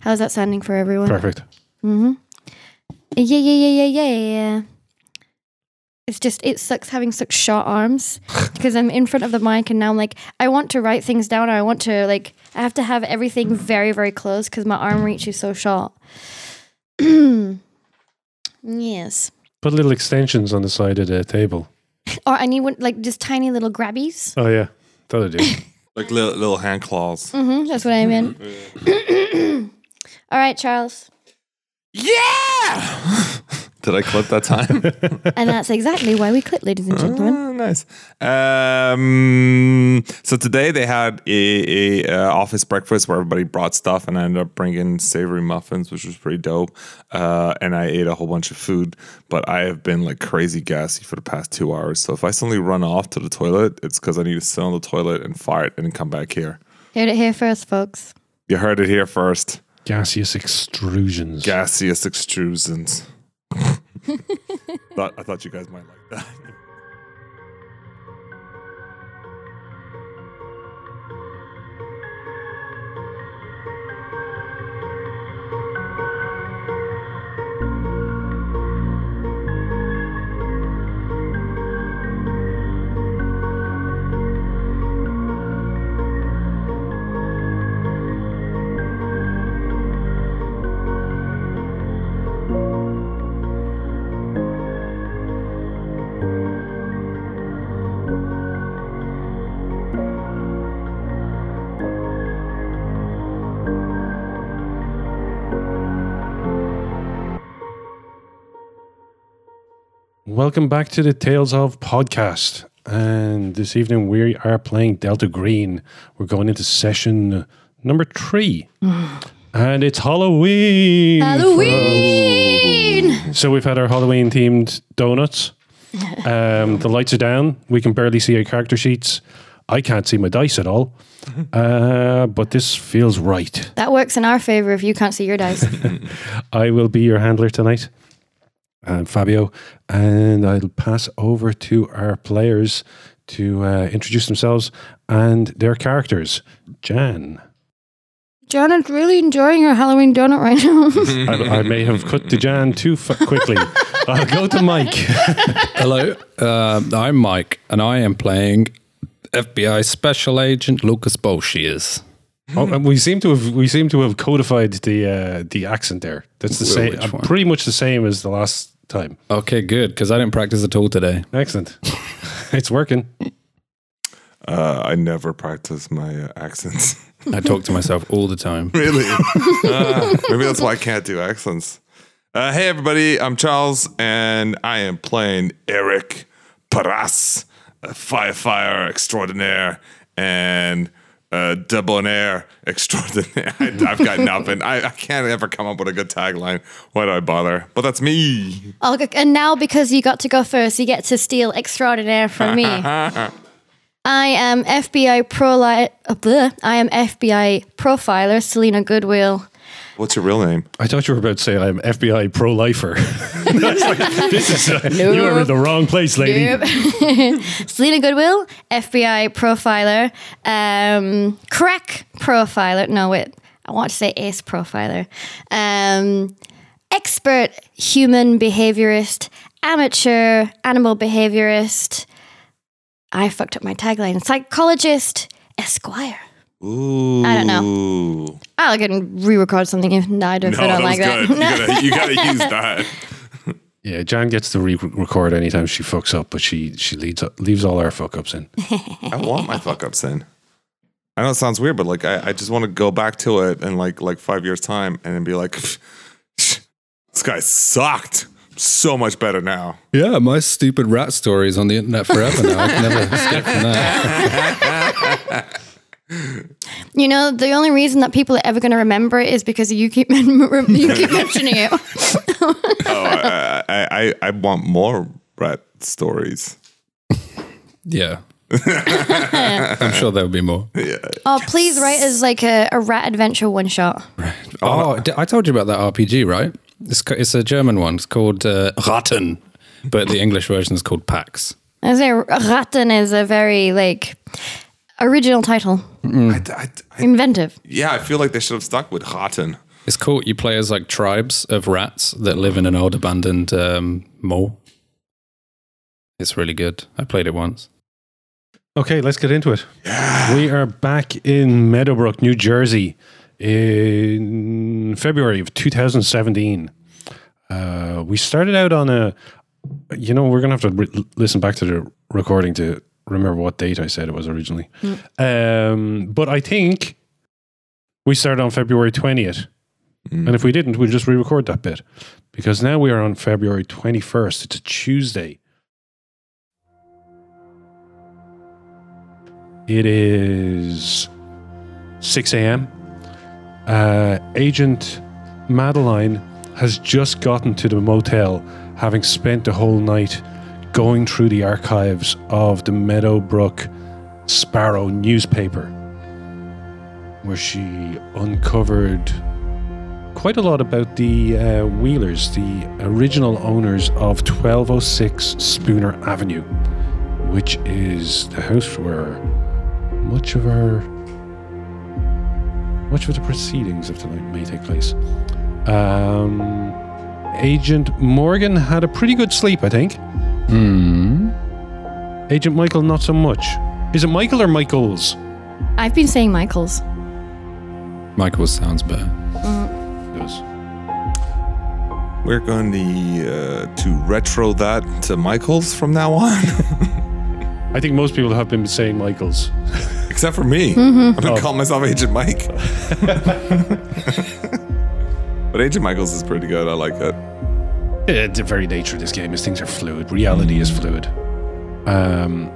How's that sounding for everyone? Perfect. Yeah, yeah, yeah, yeah, yeah, yeah. It's just it sucks having such short arms because I'm in front of the mic and now I'm like I want to write things down. Or I want to like I have to have everything very very close because my arm reach is so short. yes. Put little extensions on the side of the table. Or I need one like just tiny little grabbies. Oh yeah, that'll do. Like little, little hand claws. hmm that's what I meant. All right, Charles. Yeah! Did I clip that time? And that's exactly why we clip, ladies and gentlemen. Oh, nice. Um, so today they had a, a uh, office breakfast where everybody brought stuff, and I ended up bringing savory muffins, which was pretty dope. Uh, and I ate a whole bunch of food, but I have been like crazy gassy for the past two hours. So if I suddenly run off to the toilet, it's because I need to sit on the toilet and fart and then come back here. Heard it here first, folks. You heard it here first. Gaseous extrusions. Gaseous extrusions. I thought you guys might like that. Welcome back to the Tales of podcast. And this evening we are playing Delta Green. We're going into session number three. and it's Halloween. Halloween! So we've had our Halloween themed donuts. Um, the lights are down. We can barely see our character sheets. I can't see my dice at all. Uh, but this feels right. That works in our favor if you can't see your dice. I will be your handler tonight, and Fabio, and I'll pass over to our players to uh, introduce themselves and their characters. Jan, Jonat's really enjoying her Halloween donut right now. I, I may have cut to Jan too f- quickly. I'll go to Mike. Hello, uh, I'm Mike, and I am playing FBI Special Agent Lucas Boshiers. Oh, we seem to have we seem to have codified the uh, the accent there. That's the Wh- same, uh, pretty much the same as the last time. Okay, good, because I didn't practice at all today. Excellent, it's working. Uh, I never practice my uh, accents. I talk to myself all the time. really? Uh, maybe that's why I can't do accents. Uh, hey, everybody. I'm Charles, and I am playing Eric Paras, a firefighter extraordinaire and uh, debonair extraordinaire. I, I've got nothing. I, I can't ever come up with a good tagline. Why do I bother? But that's me. Oh, and now because you got to go first, you get to steal extraordinaire from me. I am FBI pro uh. I am FBI profiler Selena Goodwill. What's your real name? I thought you were about to say I'm FBI pro lifer. this is uh, you are in the wrong place, lady. Yep. Selena Goodwill, FBI profiler, um, crack profiler. No, wait, I want to say ace profiler. Um, expert human behaviorist, amateur animal behaviorist. I fucked up my tagline. Psychologist, esquire. Ooh. I don't know. I'll get and re-record something if I don't, if No, I don't that was like that. good. You gotta, you gotta use that. Yeah, Jan gets to re-record anytime she fucks up, but she she leads leaves all our fuck ups in. I want my fuck ups in. I know it sounds weird, but like I, I just want to go back to it in like like five years time and then be like, this guy sucked. So much better now. Yeah, my stupid rat story is on the internet forever now. I can never escape from that. You know, the only reason that people are ever going to remember it is because you keep you keep mentioning it. Oh, I, I, I, I want more rat stories. Yeah. I'm sure there'll be more. Yeah. Oh, please write as like a, a rat adventure one shot. Oh, d- I told you about that RPG, right? It's, ca- it's a German one. It's called uh, Ratten, but the English version is called Pax. I say Ratten is a very like original title, I, I, I, inventive. yeah, I feel like they should have stuck with Ratten. It's cool. You play as like tribes of rats that live in an old abandoned um, mall. It's really good. I played it once. Okay, let's get into it. We are back in Meadowbrook, New Jersey in February of 2017. Uh, we started out on a, you know, we're going to have to re- listen back to the recording to remember what date I said it was originally. Um, but I think we started on February 20th. And if we didn't, we'll just re record that bit because now we are on February 21st. It's a Tuesday. It is 6 a.m. Uh, Agent Madeline has just gotten to the motel, having spent the whole night going through the archives of the Meadowbrook Sparrow newspaper, where she uncovered quite a lot about the uh, Wheelers, the original owners of 1206 Spooner Avenue, which is the house where much of our much of the proceedings of tonight may take place. Um, Agent Morgan had a pretty good sleep, I think. Hmm. Agent Michael, not so much. Is it Michael or Michaels? I've been saying Michael's. Michaels sounds better. Yes. We're going to uh, to retro that to Michael's from now on, I think most people have been saying Michaels. except for me. I've been Oh. calling myself Agent Mike. but Agent Michael's is pretty good. I like it. Yeah, the very nature of this game is things are fluid. Reality is fluid. Um,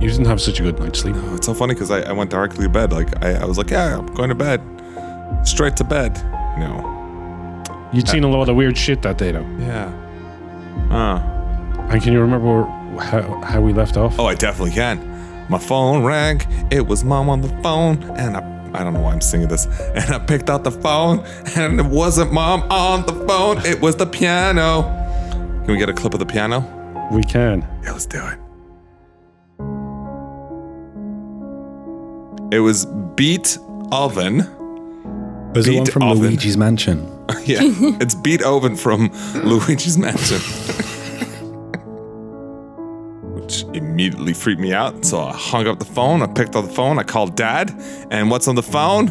you didn't have such a good night's sleep. It's so funny because I, I went directly to bed. Like I, I was like, yeah, I'm going to bed, straight to bed. No, You'd seen a lot of weird shit that day, though. yeah. Uh. And can you remember how, how we left off? Oh, I definitely can. My phone rang. It was mom on the phone, and I I don't know why I'm singing this. And I picked out the phone, and it wasn't mom on the phone. It was the piano. Can we get a clip of the piano? We can. Yeah, let's do it. It was Beat Oven. Was Beat it one from oven. Luigi's Mansion? Yeah, it's Beat Oven from Luigi's Mansion. Which immediately freaked me out. So I hung up the phone. I picked up the phone. I called dad. And what's on the phone?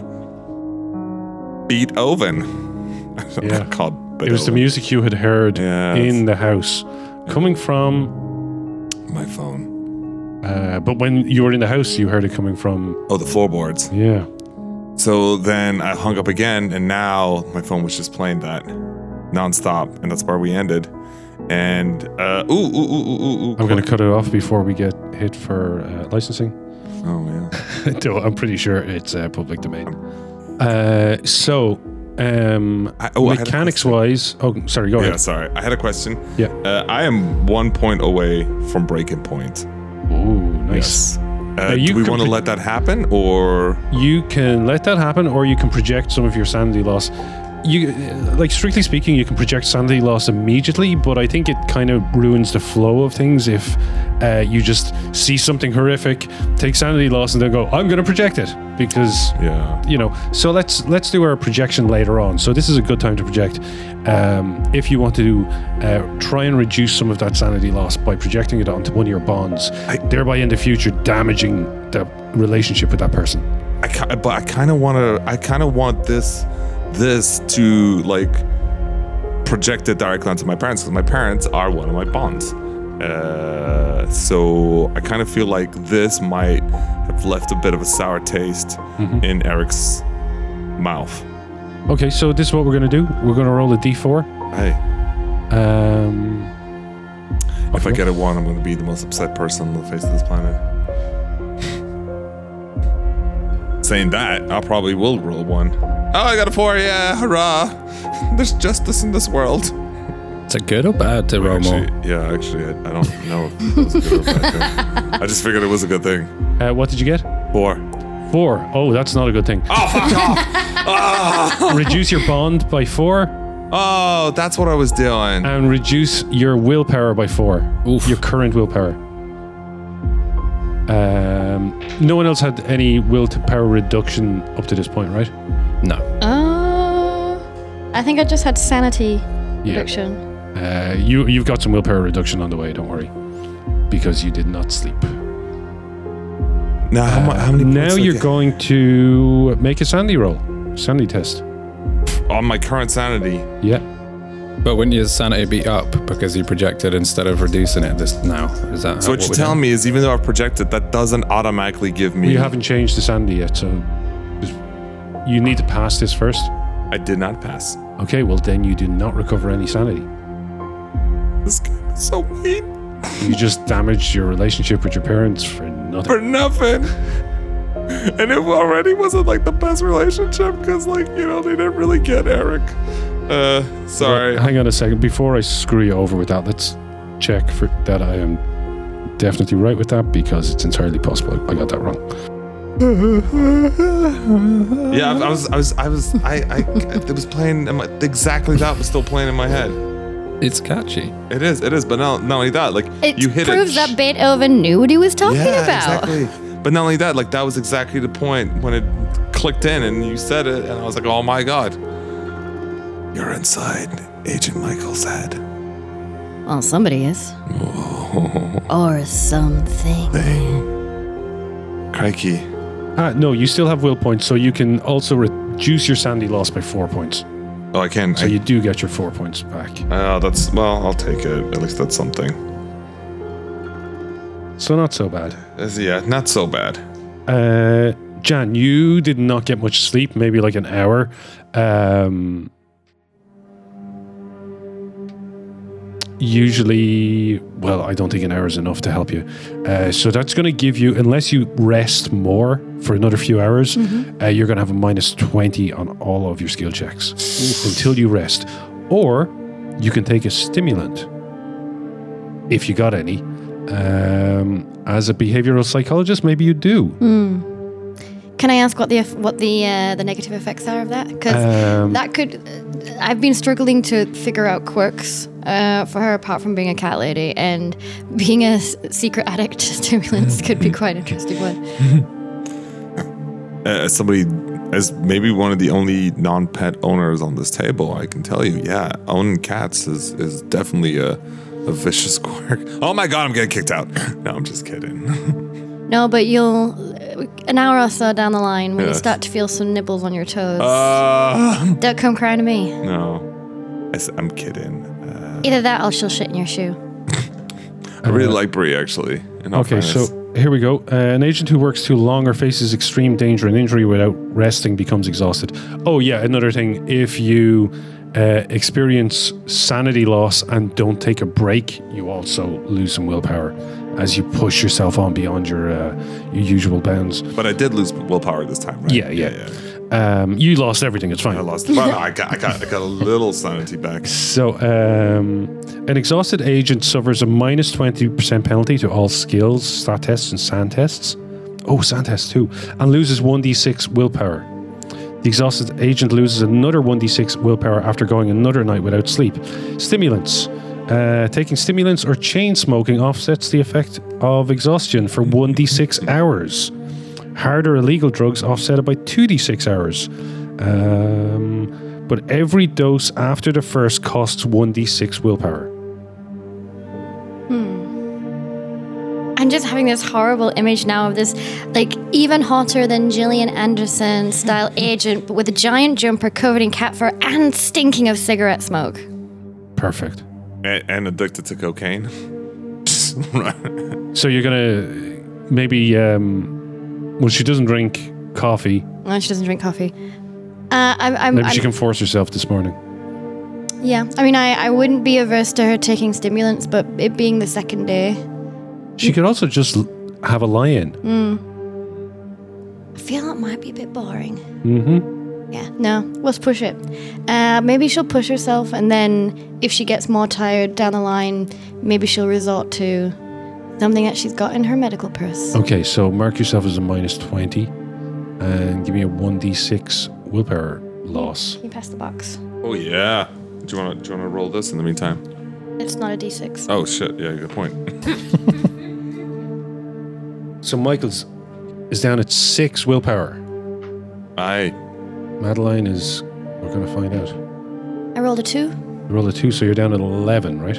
Beat Oven. Yeah. Called It was the music you had heard in the house coming from. My phone. Uh, but when you were in the house, you heard it coming from. Oh, the floorboards. Yeah. So then I hung up again, and now my phone was just playing that nonstop, and that's where we ended. And uh, ooh, ooh, ooh, ooh, ooh, ooh. I'm going to cut it off before we get hit for uh, licensing. Oh yeah. Though I'm pretty sure it's uh, public domain. Uh, so, um, I- oh, I had a mechanics question. wise. Oh, sorry, go Yeah, ahead. sorry. I had a question. Yeah. Uh, I am one point away from breaking point. Ooh, nice. Yes. Uh, you do we want to pre- let that happen, or You can let that happen, or you can project some of your sanity loss. You, like strictly speaking, you can project sanity loss immediately, but I think it kind of ruins the flow of things if uh, you just see something horrific, take sanity loss, and then go, "I'm going to project it," because yeah? you know so let's let's do our projection later on so this is a good time to project um, if you want to uh, try and reduce some of that sanity loss by projecting it onto one of your bonds I- thereby in the future damaging the relationship with that person I but I kind of want to. I kind of want this this to like project it directly onto my parents because my parents are one of my bonds. Uh, so I kind of feel like this might have left a bit of a sour taste in Eric's mouth. okay so this is what we're going to do we're going to roll a d4 Hey, um, if I get a one, I'm going to be the most upset person on the face of this planet. Saying that, I probably will roll one. Oh, I got a four! Yeah, hurrah! There's justice in this world. It's a good or bad to roll more? Yeah, actually, I, I don't know if it was a good or bad thing. I just figured it was a good thing. uh, what did you get Four. four oh that's not a good thing Oh, fuck off! reduce your bond by four Oh, that's what I was doing. and reduce your willpower by four. Oof. Your current willpower. Um, no one else had any will to power reduction up to this point, right? No. Uh, I think I just had sanity Yeah. reduction. Uh, you you've got some willpower reduction on the way. Don't worry, because you did not sleep. Now, how, mu- how many now points do I you're get? going to make a sanity roll, sanity test. on my current sanity? Yeah. But wouldn't your sanity be up because you projected instead of reducing it this now? Is that So what you're telling me is, even though I've projected, that doesn't automatically give me. You haven't changed the sanity yet, so you need to pass this first. I did not pass. Okay, well then you do not recover any sanity. This game is so mean You just damaged your relationship with your parents for nothing. for nothing. And it already wasn't like the best relationship because, like, you know, they didn't really get Eric. Uh, sorry. But hang on a second. Before I screw you over with that, let's check for that I am definitely right with that because it's entirely possible I got that wrong. Yeah, I, I was, I was, I was, I, I, it was playing. in my- Exactly that was still playing in my head. It's catchy. It is, it is. But not, not only that, like It you hit proves it. that Beethoven knew what he was talking yeah, about. exactly. But not only that, like that was exactly the point when it clicked in and you said it, and I was like, oh my god, you're inside Agent Michael's head. Well, somebody is. or something. Thing. Crikey. Ah, no, you still have will points, so you can also reduce your sanity loss by four points. Oh, I can. So I, you do get your four points back. Oh, that's well. I'll take it. At least that's something. So not so bad. Uh, yeah, not so bad. Uh, Jan, you did not get much sleep, maybe like an hour. Um, usually, well, I don't think an hour is enough to help you. Uh, so that's going to give you, unless you rest more for another few hours, uh, you're going to have a minus 20 on all of your skill checks until you rest. Or you can take a stimulant if you got any. Um, as a behavioral psychologist, maybe you do. Can I ask what the what the uh, the negative effects are of that? Because Um, that could. uh, I've been struggling to figure out quirks uh, for her, apart from being a cat lady, and being a s- secret addict to stimulants could be quite interesting one. Uh, as somebody, as maybe one of the only non-pet owners on this table, I can tell you, yeah, owning cats is is definitely a a vicious quirk. Oh my god, I'm getting kicked out. No, I'm just kidding. No, but you'll an hour or so down the line when you start to feel some nibbles on your toes. Uh, don't come crying to me. no, I, am kidding. Uh, Either that, or she'll shit in your shoe. I really like Brie actually. in all Okay, fairness. so here we go. Uh, an agent who works too long or faces extreme danger and injury without resting becomes exhausted. Oh, yeah, another thing. If you uh, experience sanity loss and don't take a break, you also lose some willpower as you push yourself on beyond your, uh, your usual bounds. but I did lose willpower this time, right? Yeah, yeah. Um, you lost everything, it's fine. I lost. Well, no, I got, I got, I got a little sanity back. So, um, an exhausted agent suffers a minus 20% penalty to all skills, stat tests, and SAN tests. Oh, SAN tests too. And loses 1d6 willpower. The exhausted agent loses another 1d6 willpower after going another night without sleep. Stimulants. Uh, taking stimulants or chain smoking offsets the effect of exhaustion for 1d6 hours. Harder illegal drugs offset it by 2d6 hours. Um, but every dose after the first costs 1d6 willpower. I'm just having this horrible image now of this, like, even hotter than Gillian Anderson style agent, but with a giant jumper covered in cat fur and stinking of cigarette smoke. Perfect. And, and addicted to cocaine. So you're gonna maybe um, well she doesn't drink coffee. Oh, she doesn't drink coffee. Uh, I'm, I'm, Maybe I'm she can force herself this morning. yeah. I mean, I, I wouldn't be averse to her taking stimulants, but it being the second day, She could also just l- have a lie-in. I feel it might be a bit boring. Mm-hmm. Yeah, no, let's push it. Uh, maybe she'll push herself, and then if she gets more tired down the line, maybe she'll resort to something that she's got in her medical purse. Okay, so mark yourself as a minus twenty, and give me a one d six willpower loss. Can you pass the box? oh yeah. Do you want to, do you want to roll this in the meantime? It's not a d6. Oh shit. Yeah, good point. So Michael's is down at six willpower. Aye. Madeline is. We're gonna find out. I rolled a two. You rolled a two, so you're down at 11, right?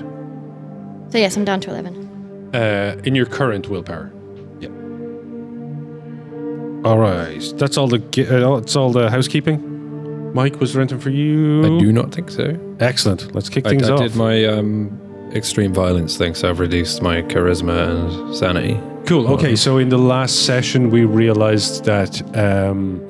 So yes, I'm down to 11. Uh, in your current willpower. Yeah. All right. That's all the uh, that's all the housekeeping. Mike, was renting for you? I do not think so. Excellent. Let's kick I, things I off. I did my um, extreme violence thing, so I've reduced my charisma and sanity. Cool. Okay. So in the last session, we realized that, um,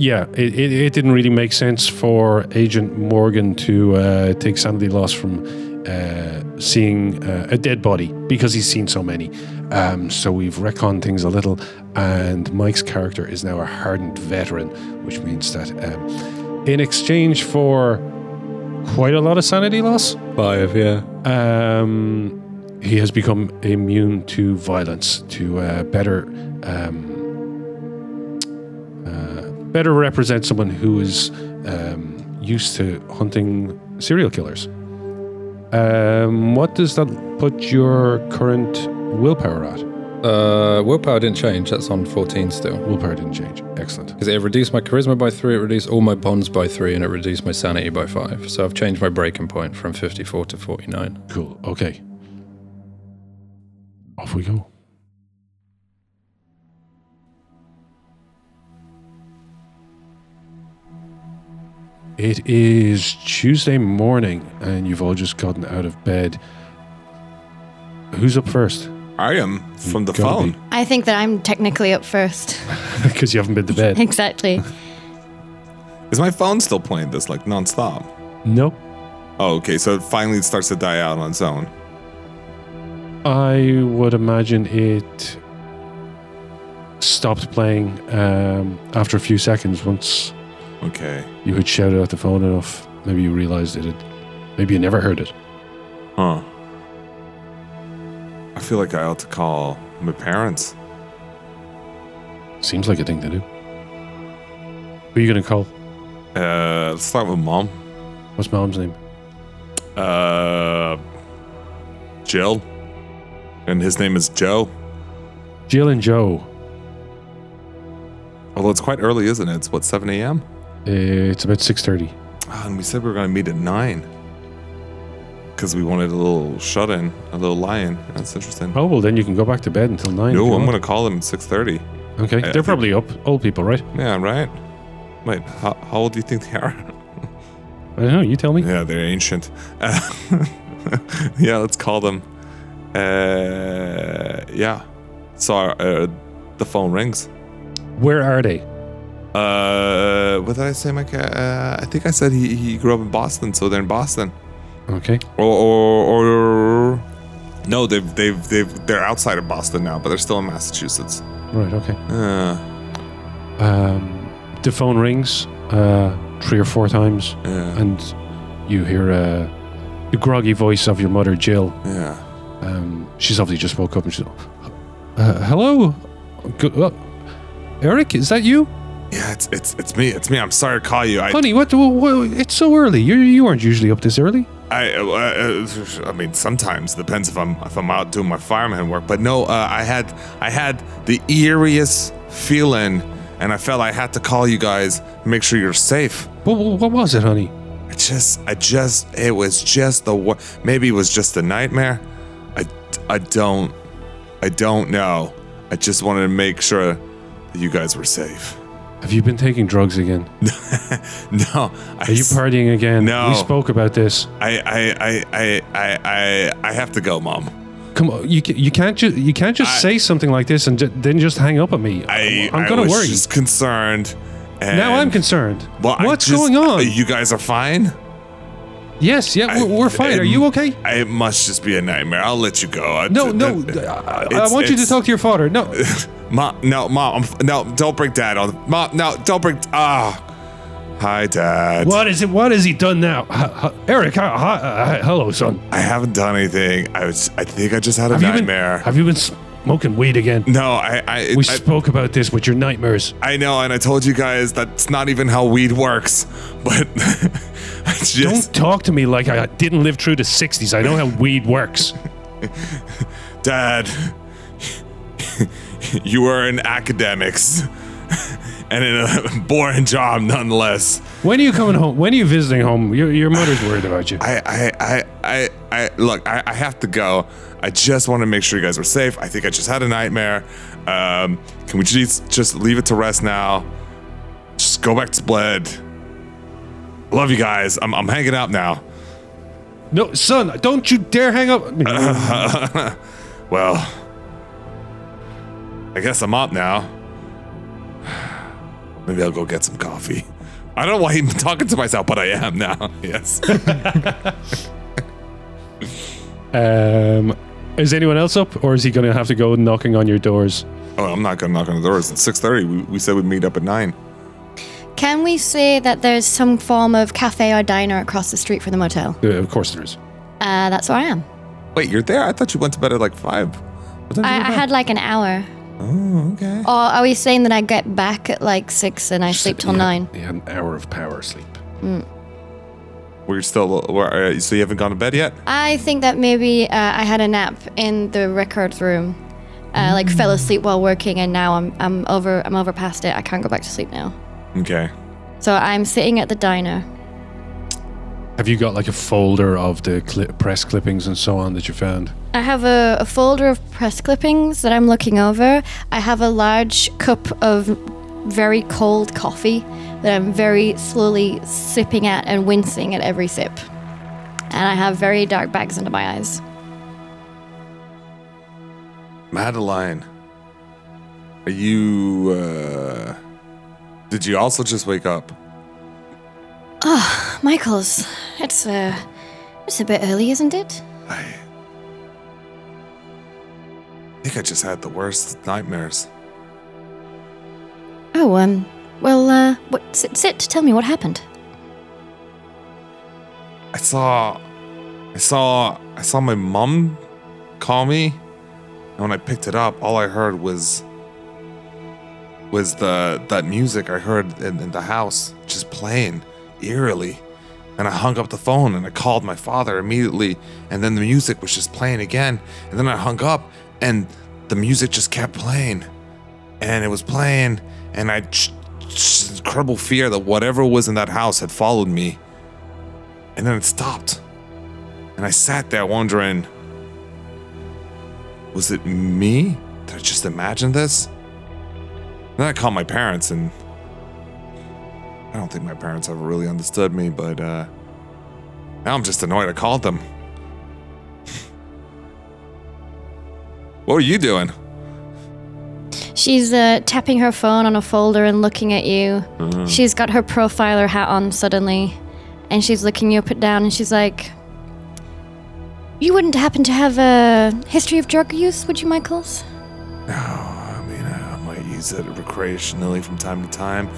yeah, it, it, it didn't really make sense for Agent Morgan to uh, take sanity loss from uh, seeing uh, a dead body because he's seen so many. Um, so we've retconned things a little, and Mike's character is now a hardened veteran, which means that um, in exchange for quite a lot of sanity loss, Five, yeah. um, he has become immune to violence, to uh, better um, better represent someone who is um, used to hunting serial killers. Um, what does that put your current willpower at? Uh, willpower didn't change. That's on 14 still. Willpower didn't change. Excellent. Because it reduced my charisma by three, it reduced all my bonds by three, and it reduced my sanity by five. So I've changed my breaking point from 54 to 49. Cool. Okay. Off we go. It is Tuesday morning, and you've all just gotten out of bed. Who's up first? I am from the Gotta phone. be. I think that I'm technically up first. Because you haven't been to bed. exactly. Is my phone still playing this like nonstop? no. Oh, okay. So it finally starts to die out on its own. I would imagine it stopped playing um, after a few seconds once Okay. you had shouted out the phone enough. Maybe you realized it. had- Maybe you never heard it. Huh. I feel like I ought to call my parents. Seems like a thing to do. Who are you going to call? Uh, let's start with mom. What's mom's name? Uh, Jill. And his name is Joe. Jill and Joe. Although it's quite early, isn't it? It's what, 7 a.m.? Uh, It's about 6.30. Ah, and we said we were going to meet at 9. Because we wanted a little shut in, a little lie in. That's interesting. Oh, well, then you can go back to bed until 9. if no, I'm going to call them at 6.30. Okay, I they're think- probably up. Old people, right? Yeah, right? Wait, how, how old do you think they are? I don't know. You tell me. Yeah, they're ancient. Uh, yeah, let's call them. Uh, yeah. So uh, the phone rings. Where are they? Uh, what did I say, Mike? Uh, I think I said he, he grew up in Boston, so they're in Boston. Okay. Or, or, or no, they've they've they've they're outside of Boston now, but they're still in Massachusetts. Right, okay. Uh, Um, the phone rings uh, three or four times, yeah, and you hear uh, the groggy voice of your mother, Jill. yeah. Um, she's obviously just woke up and she's, uh, hello, Good, uh, Eric, is that you, Yeah, it's it's it's me. It's me. I'm sorry to call you. I honey? What, what, what? It's so early. You you aren't usually up this early. I uh, uh, I mean sometimes depends if I'm if I'm out doing my fireman work. But no, uh, I had I had the eeriest feeling, and I felt I had to call you guys, make sure you're safe. What, what, was it, honey? I just I just it was just the wor- maybe it was just a nightmare. I I don't I don't know. I just wanted to make sure that you guys were safe. Have you been taking drugs again? No, I Are you partying again? No. We spoke about this. I I I I I I I have to go, mom. Come on, you ca- you can't just you can't just I- say something like this and ju- then just hang up on me. I I'm I gonna was worry. just concerned. And now I'm concerned. Well, I What's just- going on? You guys are fine. Yes, yeah, I- we're, we're fine. Are you okay? It must just be a nightmare. I'll let you go. I- No, no. I, I want you to talk to your father. No, Mom, no, mom, I'm, no, don't bring dad on. Mom, no, don't bring. Ah, hi, dad. what is it? What has he done now? H- h- Eric, hi, hi, uh, hello, son. I haven't done anything. I was. I think I just had a Have you been nightmare. have you been smoking weed again? no, I. I. We I, spoke about this with your nightmares. I know, and I told you guys that's not even how weed works. But I just. Don't talk to me like I didn't live through the '60s. I know how weed works. Dad, you were in academics and in a boring job nonetheless. When are you coming home? When are you visiting home? Your, your mother's worried about you. I, I, I, I, I look. I, I have to go. I just want to make sure you guys are safe. I think I just had a nightmare. Um, can we just just leave it to rest now? Just go back to bed. Love you guys. I'm, I'm hanging out now. No, son, don't you dare hang up. Well, I guess I'm up now. Maybe I'll go get some coffee. I don't know why I'm talking to myself, but I am now. Yes. um, is anyone else up, or is he going to have to go knocking on your doors? oh, I'm not gonna knock on the doors. It's 6:30. We, we said we'd meet up at nine. Can we say that there's some form of cafe or diner across the street from the motel? Uh, of course there is. Uh, that's where I am. Wait, you're there? I thought you went to bed at like five. What time did you I, I had like an hour. Oh, okay. Or are we saying that I get back at like six and I sleep till He had- nine? He had an hour of power sleep. We're still. Where, uh, so you haven't gone to bed yet? I think that maybe uh, I had a nap in the records room, uh, like fell asleep while working, and now I'm I'm over I'm over past it. I can't go back to sleep now. Okay. So I'm sitting at the diner. Have you got like a folder of the cli press clippings and so on that you found? I have a, a folder of press clippings that I'm looking over. I have a large cup of very cold coffee that I'm very slowly sipping at and wincing at every sip. And I have very dark bags under my eyes. Madeline, are you? uh Did you also just wake up? Oh, Michaels, it's uh, it's a bit early, isn't it? I think I just had the worst nightmares. Oh, um, well, uh, what? Sit, sit. Tell me what happened. I saw, I saw, I saw my mom call me, and when I picked it up, all I heard was was the that music I heard in, in the house just playing eerily. And I hung up the phone and I called my father immediately, and then the music was just playing again. And then I hung up, and the music just kept playing, and it was playing, and I just, incredible fear that whatever was in that house had followed me. And then it stopped. And I sat there wondering was it me? Did I just imagine this? Then I called my parents, and I don't think my parents ever really understood me, but uh, now I'm just annoyed I called them. what are you doing? She's uh, tapping her phone on a folder and looking at you. She's got her profiler hat on suddenly, and she's looking you up and down, and she's like, "You wouldn't happen to have a history of drug use, would you, Michaels?" I mean, I might use it recreationally from time to time.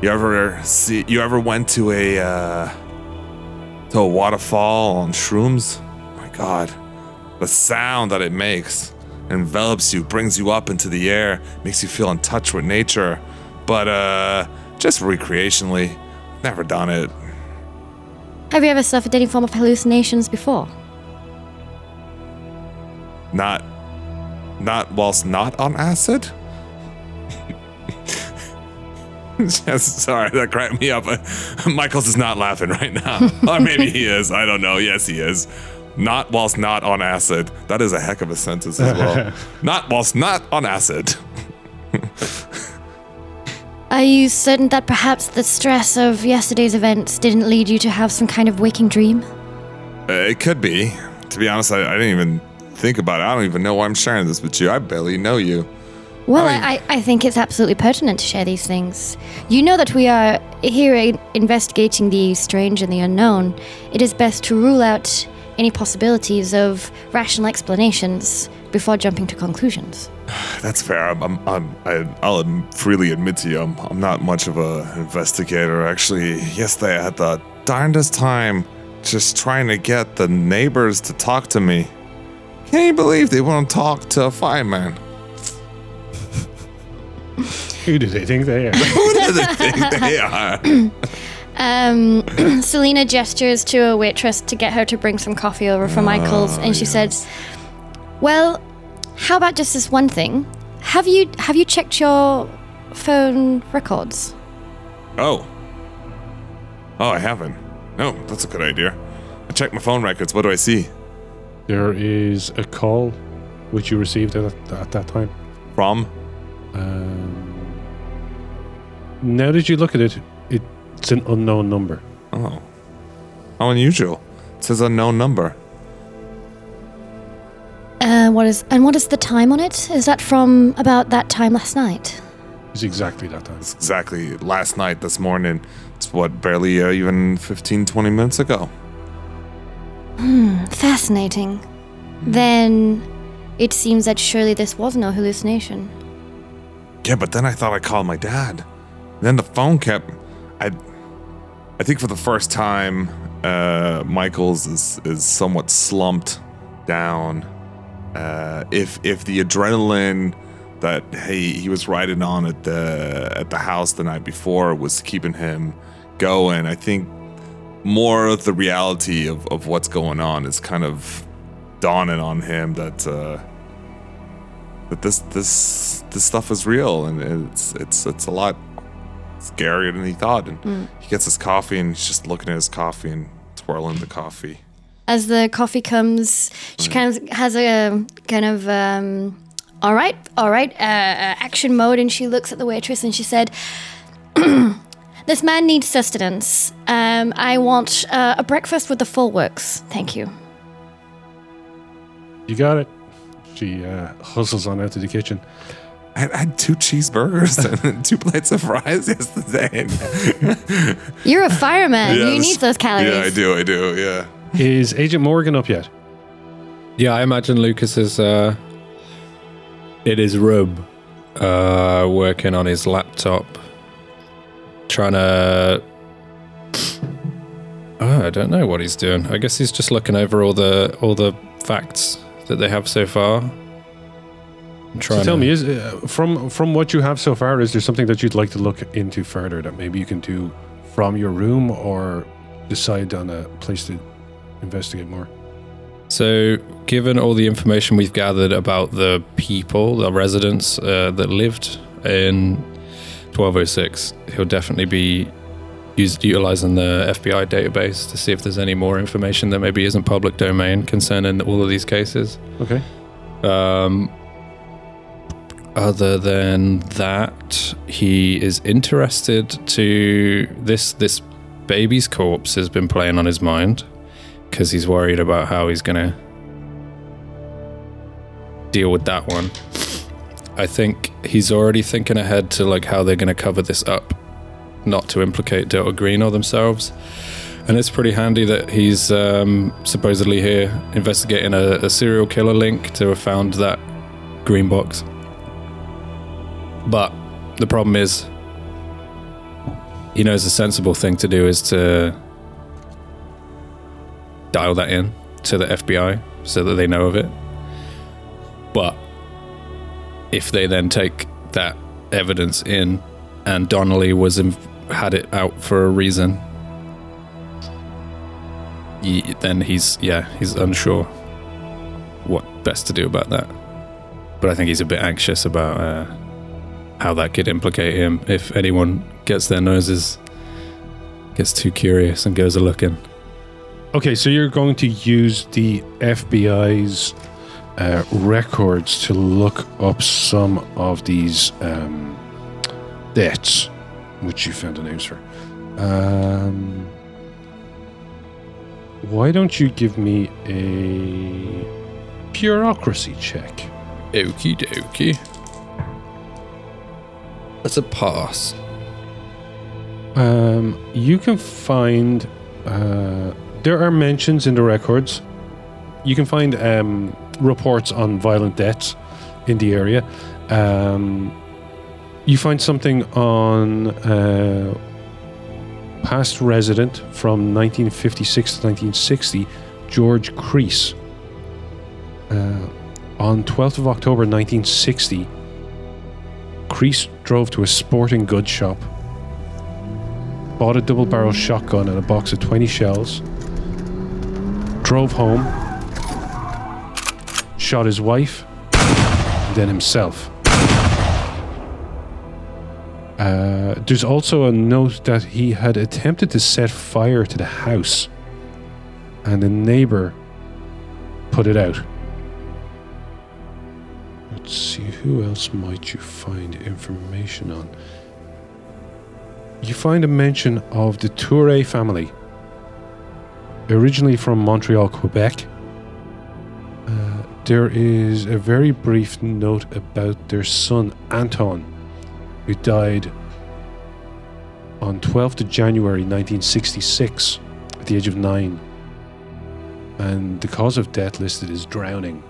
You ever see? You ever went to a uh, to a waterfall on shrooms? my God, the sound that it makes envelops you, brings you up into the air, makes you feel in touch with nature. But uh, just recreationally, never done it. Have you ever suffered any form of hallucinations before? Not, not whilst not on acid. Yes, sorry, that cracked me up. Michaels is not laughing right now. or maybe he is. I don't know. Yes, he is. Not whilst not on acid. That is a heck of a sentence as well. not whilst not on acid. Are you certain that perhaps the stress of yesterday's events didn't lead you to have some kind of waking dream? Uh, it could be. To be honest, I, I didn't even think about it. I don't even know why I'm sharing this with you. I barely know you. Well, I mean- I, I think it's absolutely pertinent to share these things. You know that we are here investigating the strange and the unknown. It is best to rule out any possibilities of rational explanations before jumping to conclusions. That's fair. I'm, I'm, I'm, I, I'll freely admit to you, I'm, I'm not much of a investigator. Actually, yesterday I had the darndest time just trying to get the neighbors to talk to me. Can you believe they won't talk to a fireman? Who do they think they are? Who do they think they are? Um, Selena gestures to a waitress to get her to bring some coffee over for Michaels, and she says, "Well, how about just this one thing? Have you have you checked your phone records?" Oh, Oh, I haven't. No, that's a good idea. I checked my phone records. What do I see? There is a call which you received at, at that time. From? Um, now that you look at it, it's an unknown number. Oh. How unusual. It says unknown number. Uh, what is and what is the time on it? Is that from about that time last night? It's exactly that time. It's exactly last night, this morning. It's what, barely uh, even 15, 20 minutes ago. Hmm, Fascinating. Then it seems that surely this was no hallucination. Yeah, but then I thought I called my dad. Then the phone kept. I. I think for the first time, uh, Michaels is is somewhat slumped down. Uh, if if the adrenaline that he he was riding on at the at the house the night before was keeping him going, I think more of the reality of, of what's going on is kind of dawning on him that uh, that this this this stuff is real and it's it's it's a lot scarier than he thought. And he gets his coffee and he's just looking at his coffee and twirling the coffee. As the coffee comes, she kind of has a kind of um, all right, all right, uh, uh, action mode, and she looks at the waitress and she said, "This man needs sustenance. Um, I want uh, a breakfast with the full works. Thank you." You got it. She uh, hustles on out to the kitchen. I had- two cheeseburgers and two plates of fries yesterday. You're a fireman. you need those calories. Yeah, I do. I do. Yeah. Is Agent Morgan up yet? Yeah, I imagine Lucas is uh, in his room, uh, working on his laptop, trying to. Oh, I don't know what he's doing. I guess he's just looking over all the all the facts that they have so far. So tell to- me, is uh, from from what you have so far, is there something that you'd like to look into further that maybe you can do from your room or decide on a place to investigate more? So, given all the information we've gathered about the people, the residents uh, that lived in 1206, he'll definitely be used, utilizing the FBI database to see if there's any more information that maybe isn't public domain concerning all of these cases. Okay. Um, other than that, he is interested to this this baby's corpse has been playing on his mind because he's worried about how he's gonna deal with that one. I think he's already thinking ahead to like how they're gonna cover this up, not to implicate Delta Green or themselves. And it's pretty handy that he's um, supposedly here investigating a, a serial killer link to have found that green box. But the problem is, he knows the sensible thing to do is to dial that in to the FBI so that they know of it. But if they then take that evidence in, and Donnelly was in, had it out for a reason, ye- then he's yeah he's unsure what best to do about that. But I think he's a bit anxious about uh, how that could implicate him if anyone gets their noses gets too curious and goes a looking. Okay, so you're going to use the FBI's uh, records to look up some of these um, deaths, which you found the names for. Um, why don't you give me a bureaucracy check? Okie dokie. That's a pass. Um, you can find uh, there are mentions in the records. You can find um, reports on violent deaths in the area. Um, you find something on uh, past resident from 1956 to 1960, George Crease. Uh, on 12th of October 1960, Crease drove to a sporting goods shop bought a double barrel shotgun and a box of 20 shells, drove home, shot his wife, and then himself. Uh, there's also a note that he had attempted to set fire to the house, and a neighbor put it out. Let's see, who else might you find information on? You find a mention of the Touré family, originally from Montreal, Quebec. Uh, there is a very brief note about their son Anton, who died on 12th of January 1966 at the age of nine. And the cause of death listed is drowning.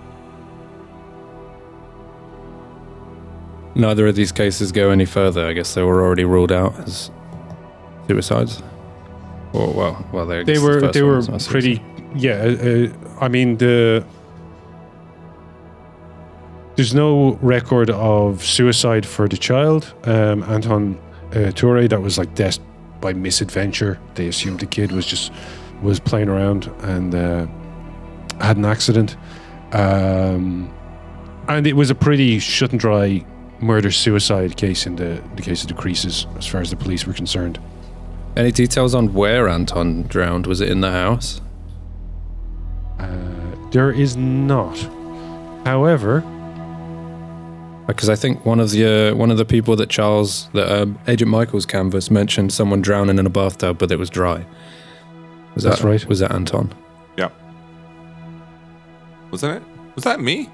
Neither of these cases go any further. I guess they were already ruled out as suicides. Or well, well they They were they were pretty yeah. Uh, uh, I mean the there's no record of suicide for the child. Um, Anton uh, Toure, that was like death by misadventure. They assumed the kid was just was playing around and uh, had an accident. Um, and it was a pretty shut and dry murder suicide case in the, the case of the creases, as far as the police were concerned. Any details on where Anton drowned? Was it in the house? Uh, there is not. However, Because I think one of the uh, one of the people that Charles, that um, Agent Michaels canvas mentioned someone drowning in a bathtub, but it was dry. Was That's that right. Was that Anton? Yeah. Wasn't it? Was that me?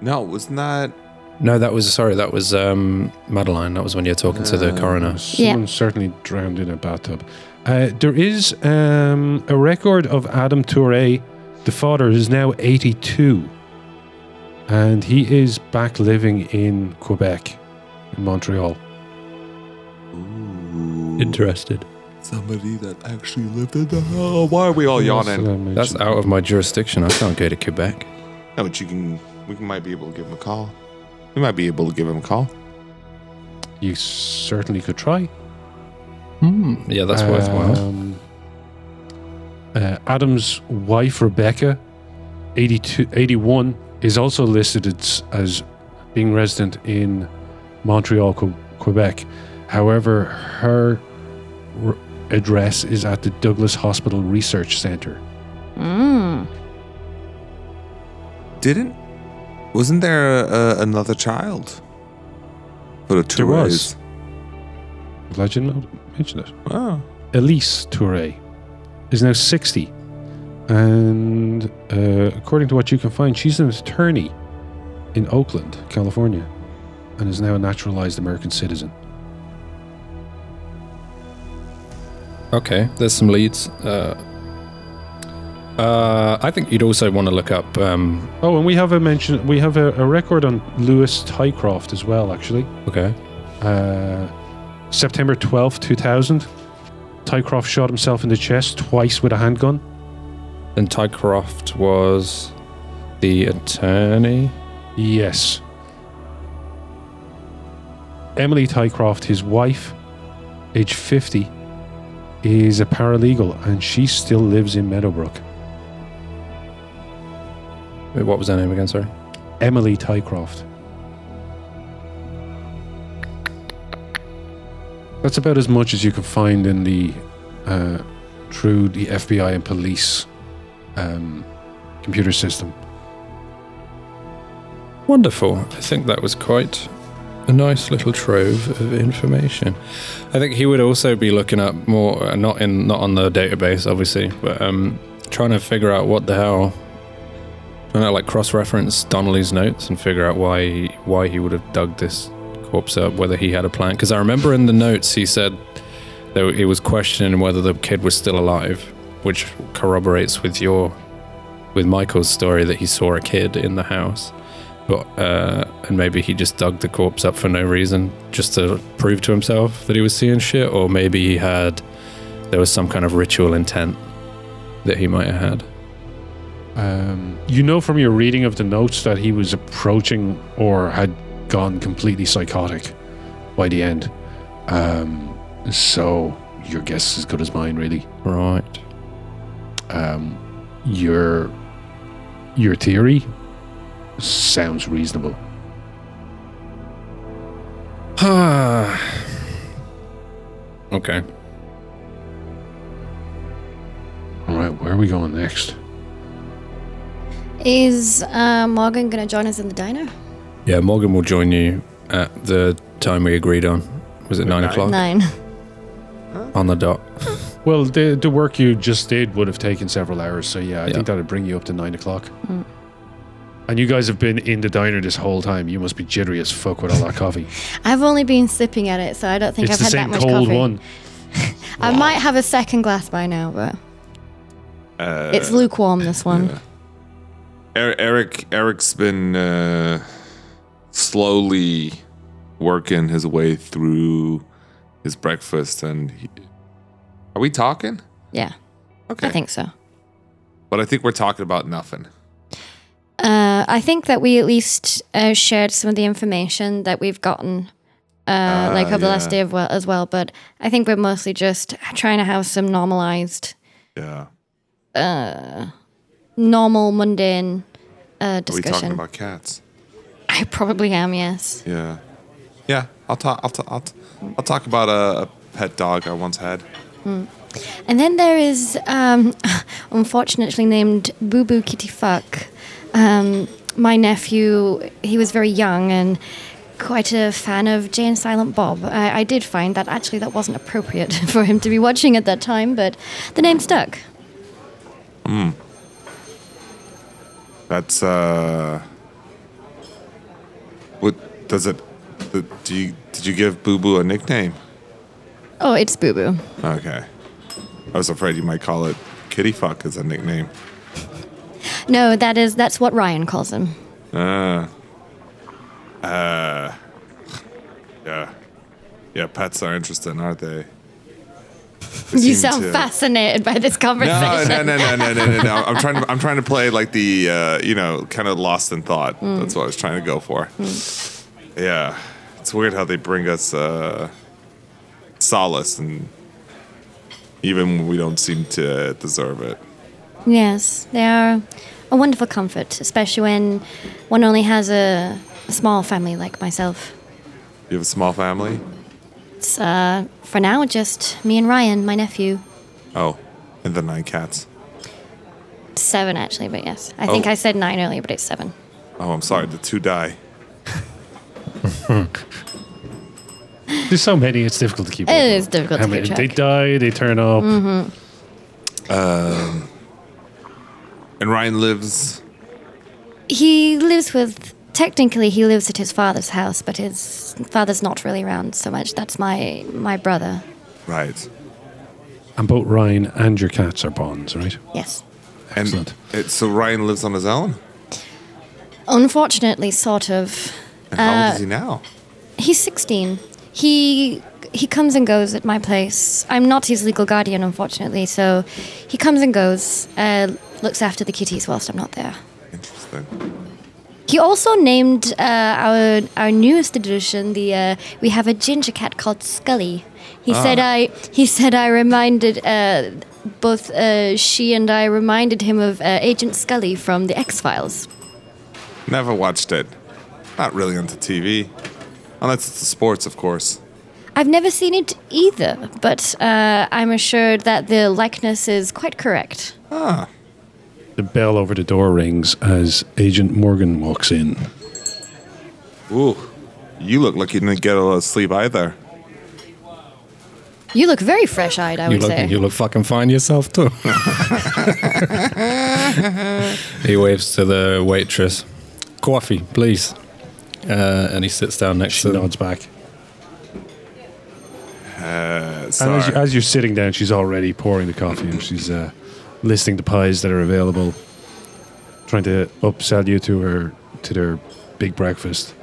No, wasn't that? No, that was sorry. That was um, Madeline. That was when you're talking to the Uh, coroner. someone certainly drowned in a bathtub. Uh, there is um, a record of Adam Touré. The father is now 82. And he is back living in Quebec, in Montreal. Ooh, Interested. somebody that actually lived in the house. Why are we all yawning? So That's out of my jurisdiction. I can't go to Quebec. No, but you can. We might be able to give him a call. We might be able to give him a call. You certainly could try. Hmm. Yeah, that's worthwhile. Um, uh, Adam's wife, Rebecca, 82, 81, is also listed as, as being resident in Montreal, Quebec. However, her address is at the Douglas Hospital Research Center. Mm. Didn't? Wasn't there a, a, another child? For the There was. Glad you know- mentioned it. Oh. Elise Touré is now 60. And uh, according to what you can find, she's an attorney in Oakland, California, and is now a naturalized American citizen. Okay, there's some leads. Uh, uh, I think you'd also want to look up. Um, Oh, and we have a mention. We have a, a record on Lewis Tycroft as well. Actually, okay, uh, September twelfth, two thousand. Tycroft shot himself in the chest twice with a handgun. And Tycroft was the attorney. Yes. Emily Tycroft, his wife, age 50, is a paralegal and she still lives in Meadowbrook. Wait, What was her name again? Sorry. Emily Tycroft. That's about as much as you can find in the uh, through the FBI and police um, computer system. Wonderful. I think that was quite a nice little trove of information. I think he would also be looking up more, uh, not in not on the database, obviously, but um, trying to figure out what the hell. Trying to like cross-reference Donnelly's notes and figure out why why he would have dug this corpse up, whether he had a plan. Because I remember in the notes he said that he was questioning whether the kid was still alive, which corroborates with your with Michael's story that he saw a kid in the house but uh, and maybe he just dug the corpse up for no reason, just to prove to himself that he was seeing shit, or maybe he had there was some kind of ritual intent that he might have had. Um, you know from your reading of the notes that he was approaching or had gone completely psychotic by the end. Um, so your guess is as good as mine, really. Right. Um, your your theory sounds reasonable. okay. All right, where are we going next? Is uh, Morgan going to join us in the diner? Yeah, Morgan will join you at the time we agreed on. Was it nine Nine. o'clock Nine. on the dot? Well, the the work you just did would have taken several hours, so yeah, I Yeah. think that'd bring you up to nine o'clock. And you guys have been in the diner this whole time. You must be jittery as fuck with all that coffee. I've only been sipping at it, so I don't think it's I've had that much coffee. It's the same much cold coffee. one. I might have a second glass by now, but Uh, it's lukewarm. This one. yeah. Er- Eric Eric's been uh, slowly working his way through his breakfast, and he, are we talking? Yeah, Okay, I think so. but I think we're talking about nothing. Uh, I think that we at least uh, shared some of the information that we've gotten, uh, like over the last day of well, as well. But I think we're mostly just trying to have some normalized, Yeah, normal, mundane uh, are we discussion. talking about cats? I probably am. Yes. Yeah, yeah. I'll talk. I'll, ta- I'll, t- I'll talk about a, a pet dog I once had. And then there is, um, unfortunately named Boo Boo Kitty Fuck. Um, my nephew, he was very young and quite a fan of Jay and Silent Bob. I, I did find that actually that wasn't appropriate for him to be watching at that time, but the name stuck. That's uh. What does it? Do you did you give Boo Boo a nickname? Oh, it's Boo Boo. Okay, I was afraid you might call it Kitty Fuck as a nickname. No, that is that's what Ryan calls him. Uh, uh, yeah, yeah. Pets are interesting, aren't they? They You sound to- fascinated by this conversation. no, no, no, no, no, no, no. I'm trying to. I'm trying to play like the, uh, you know, kind of lost in thought. That's what I was trying to go for. Yeah, it's weird how they bring us uh, solace, and even when we don't seem to deserve it. Yes, they are a wonderful comfort, especially when one only has a, a small family like myself. You have a small family. It's uh, for now just me and Ryan, my nephew. Oh, and the nine cats. Seven actually, but yes, I think Oh. I said nine earlier, but it's seven. Oh, I'm sorry. The two die. There's so many, it's difficult to keep. It up. is difficult How to many? keep They track. Mm-hmm. die. They turn up. And Ryan lives. He lives with. Technically, he lives at his father's house, but his father's not really around so much. That's my my brother. Right. And both Ryan and your cats are bonds, right? Yes. And Excellent. it, so Ryan lives on his own. Unfortunately, sort of. And how Uh, old is he now? He's 16. He he comes and goes at my place. I'm not his legal guardian, unfortunately, so he comes and goes, uh, looks after the kitties whilst I'm not there. Interesting. He also named uh, our our newest addition. The uh, we have a ginger cat called Scully. He said I he said I reminded uh, both uh, she and I reminded him of uh, Agent Scully from the X Files. Never watched it. Not really into TV. Unless it's the sports, of course. I've never seen it either, but uh, I'm assured that the likeness is quite correct. Ah, The bell over the door rings as Agent Morgan walks in. ooh. You look like you didn't get a lot of sleep either. You look very fresh-eyed, I You would look, say. you look fucking fine yourself too. he waves to the waitress. Coffee, please. Uh, and he sits down next She to them. nods back. Uh, And as, you, as you're sitting down, she's already pouring the coffee and she's uh, listing the pies that are available, trying to upsell you to her to their big breakfast.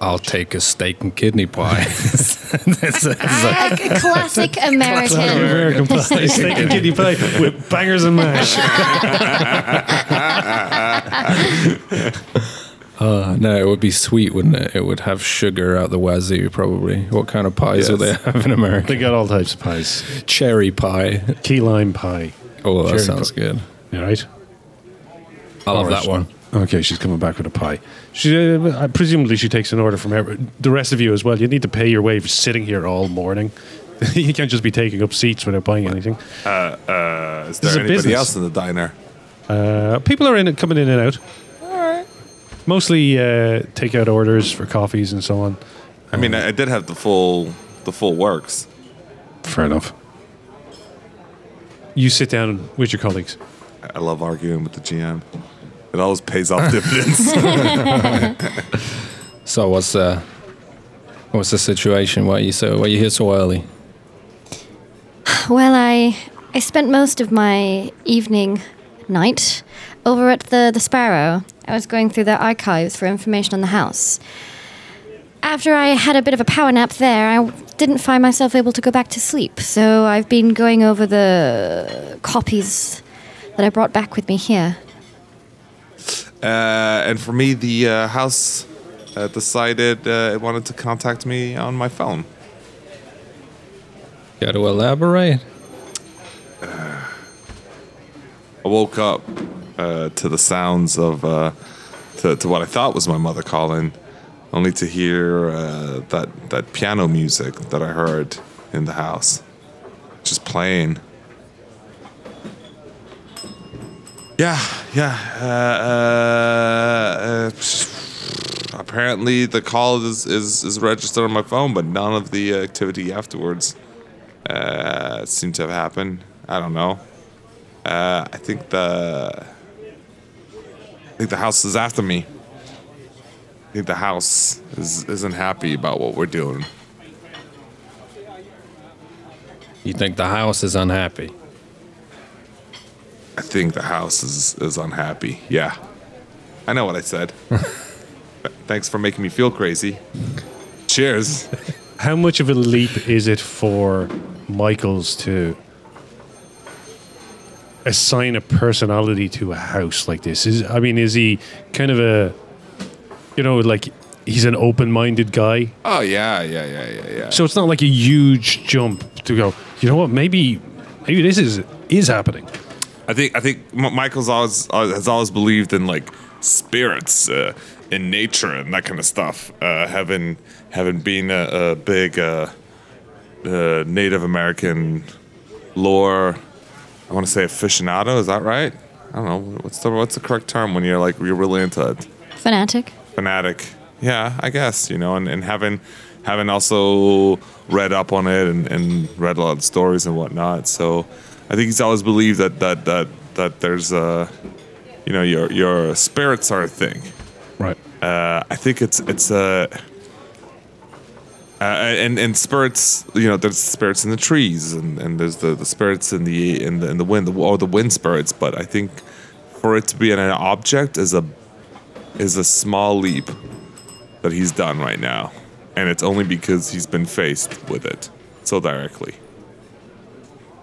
I'll take a steak and kidney pie. That's- that's like- A classic American. American pie, steak and kidney pie with bangers and mash. uh, no, it would be sweet, wouldn't it? It would have sugar out the wazoo, probably. What kind of pies do they have in America? They got all types of pies. Cherry pie. Key lime pie. Oh, that Cherry sounds pie. good. All right? I love that one. Okay, she's coming back with a pie. She, uh, presumably, she takes an order from every, the rest of you as well. You need to pay your way for sitting here all morning. you can't just be taking up seats without buying anything. Uh, uh, is This is there a anybody else in the diner? Uh, people are in it, coming in and out. All right. Mostly uh, takeout orders for coffees and so on. I mean, I, I did have the full the full works. Fair enough. You sit down with your colleagues. I- I love arguing with the GM. It always pays off dividends. So what's uh, what's the situation? Why are you so? Why are you here so early? Well, I I spent most of my evening night over at the the Sparrow. I was going through the archives for information on the house. After I had a bit of a power nap there, I didn't find myself able to go back to sleep. So I've been going over the copies that I brought back with me here. uh, and for me, the uh, house uh, decided uh, it wanted to contact me on my phone. Got to elaborate. I woke up uh, to the sounds of uh, to, to what I thought was my mother calling, only to hear uh, that that piano music that I heard in the house, just playing. Yeah, yeah. Uh, uh, apparently, the call is, is is registered on my phone, but none of the activity afterwards uh, seemed to have happened. I don't know. Uh, I think the I think the house is after me. I think the house is isn't happy about what we're doing. You think the house is unhappy? I think the house is is unhappy. Yeah, I know what I said. Thanks for making me feel crazy. Cheers. How much of a leap is it for Michaels to assign a personality to a house like this? Is I mean, is he kind of a, you know, like he's an open-minded guy? Oh yeah, yeah, yeah, yeah, yeah. So it's not like a huge jump to go. You know what? Maybe, maybe this is is happening. I think I think Michaels always has always believed in like spirits, uh, in nature, and that kind of stuff. Uh, having having been a, a big uh, uh, Native American lore, I want to say aficionado. Is that right? I don't know what's the what's the correct term when you're like you're really into it. Fanatic. Fanatic. Yeah, I guess you know, and, and having having also read up on it and, and read a lot of stories and whatnot. So I think he's always believed that that that that there's a you know your your spirits are a thing. Right. Uh, I think it's it's a. Uh, and and spirits, you know, there's spirits in the trees, and, and there's the, the spirits in the in the in the wind, the, or the wind spirits. But I think for it to be an object is a is a small leap that he's done right now, and it's only because he's been faced with it so directly.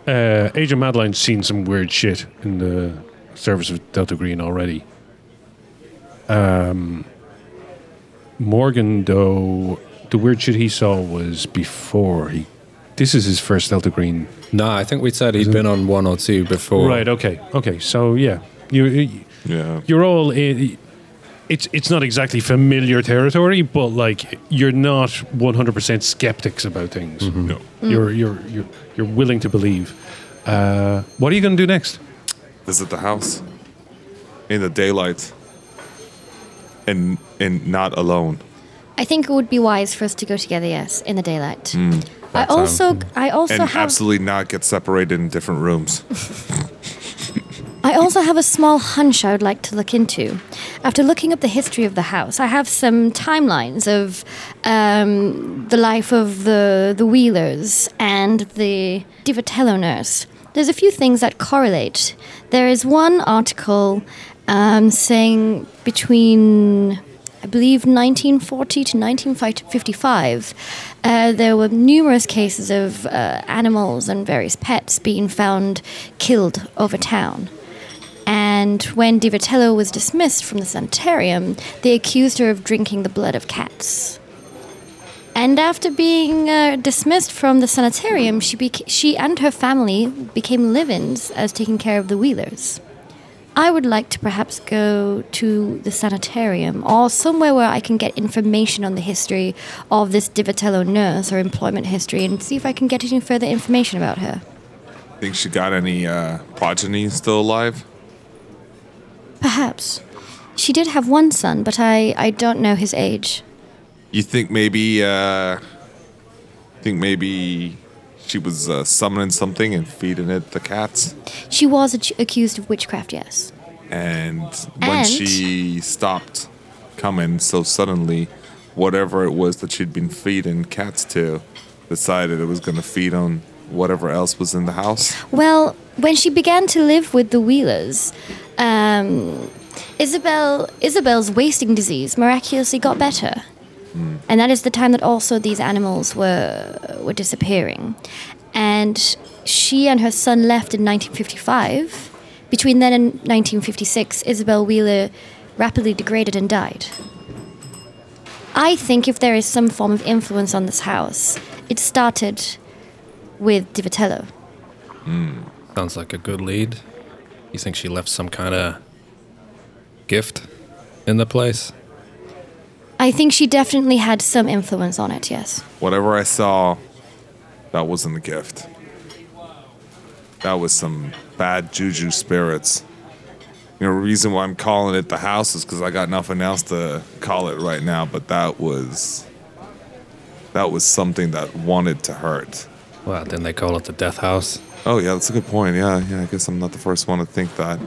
Uh, Agent Madeline's seen some weird shit in the service of Delta Green already. Um, Morgan, though, the weird shit he saw was before he. This is his first Delta Green. No, I think we said he'd been on one or two before. Right. Okay. Okay. So yeah, you Yeah. you're all. i it's it's not exactly familiar territory, but like you're not 100% skeptics about things. No. You're you're you're you're willing to believe. Uh, what are you going to do next? Visit the house in the daylight, and and not alone. I think it would be wise for us to go together. Yes, in the daylight. I that also, I also and have, absolutely not get separated in different rooms. I also have a small hunch I would like to look into. After looking up the history of the house, I have some timelines of um, the life of the the Wheelers and the Divitello nurse. There's a few things that correlate. There is one article um, saying between I believe 1940 to 1955, uh, there were numerous cases of uh, animals and various pets being found killed over town. And when Di Vitello was dismissed from the sanitarium, they accused her of drinking the blood of cats. And after being uh, dismissed from the sanitarium, she, she and her family became live ins as taking care of the Wheelers. I would like to perhaps go to the sanitarium or somewhere where I can get information on the history of this Divitello nurse or employment history and see if I can get any further information about her. Think she got any uh, progeny still alive? Perhaps. She did have one son, but I, I don't know his age. You think maybe? Uh, think maybe she was uh, summoning something and feeding it the cats? She was ac- accused of witchcraft, yes. And when And- she stopped coming so suddenly, whatever it was that she'd been feeding cats to, decided it was going to feed on whatever else was in the house. Well, when she began to live with the Wheelers, um, Isabel Isabel's wasting disease miraculously got better. And that is the time that also these animals were were disappearing. And she and her son left in 1955. Between then and 1956, Isabel Wheeler rapidly degraded and died. I think if there is some form of influence on this house, it started with Divitello. Hmm. Sounds like a good lead. You think she left some kind of gift in the place? I think she definitely had some influence on it, yes. Whatever I saw, that wasn't a gift. That was some bad juju spirits. You know, the reason why I'm calling it the house is because I got nothing else to call it right now. But that was that was something that wanted to hurt. Well, didn't they call it the death house? Oh yeah, that's a good point. Yeah, yeah. I guess I'm not the first one to think that.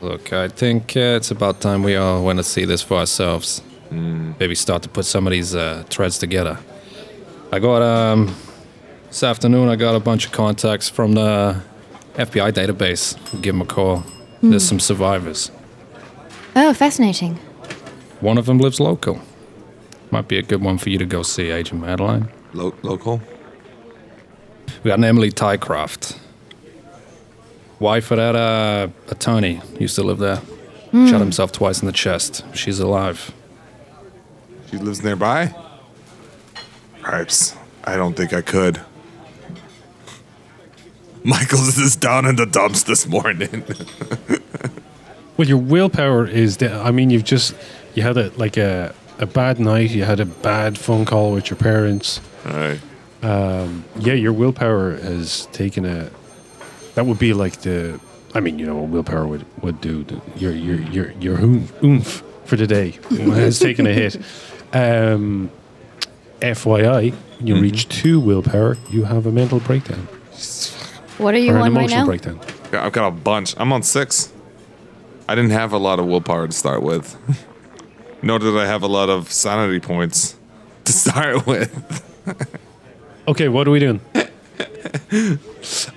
Look, I think uh, it's about time we all went to see this for ourselves. Maybe start to put some of these uh, threads together. I got um this afternoon. I got a bunch of contacts from the FBI database. Give them a call. There's some survivors. Oh, fascinating. One of them lives local. Might be a good one for you to go see, Agent Madeline. Lo- local. We got an Emily Tycroft. Wife of that uh, attorney used to live there. Shot himself twice in the chest. She's alive. She lives nearby. Perhaps. I don't think I could. Michaels is down in the dumps this morning. Well, your willpower is. The, I mean, you've just you had a like a a bad night. You had a bad phone call with your parents. All right. Um, yeah, your willpower has taken a. That would be like the. I mean, you know, what willpower would would do. The, your your your your oomph, oomph for the day has taken a hit. Um, FYI, when you reach two willpower, you have a mental breakdown What are you or an on right emotional now? breakdown. Yeah, I've got a bunch. I'm on six. I didn't have a lot of willpower to start with. Nor did I have a lot of sanity points to start with. Okay, what are we doing?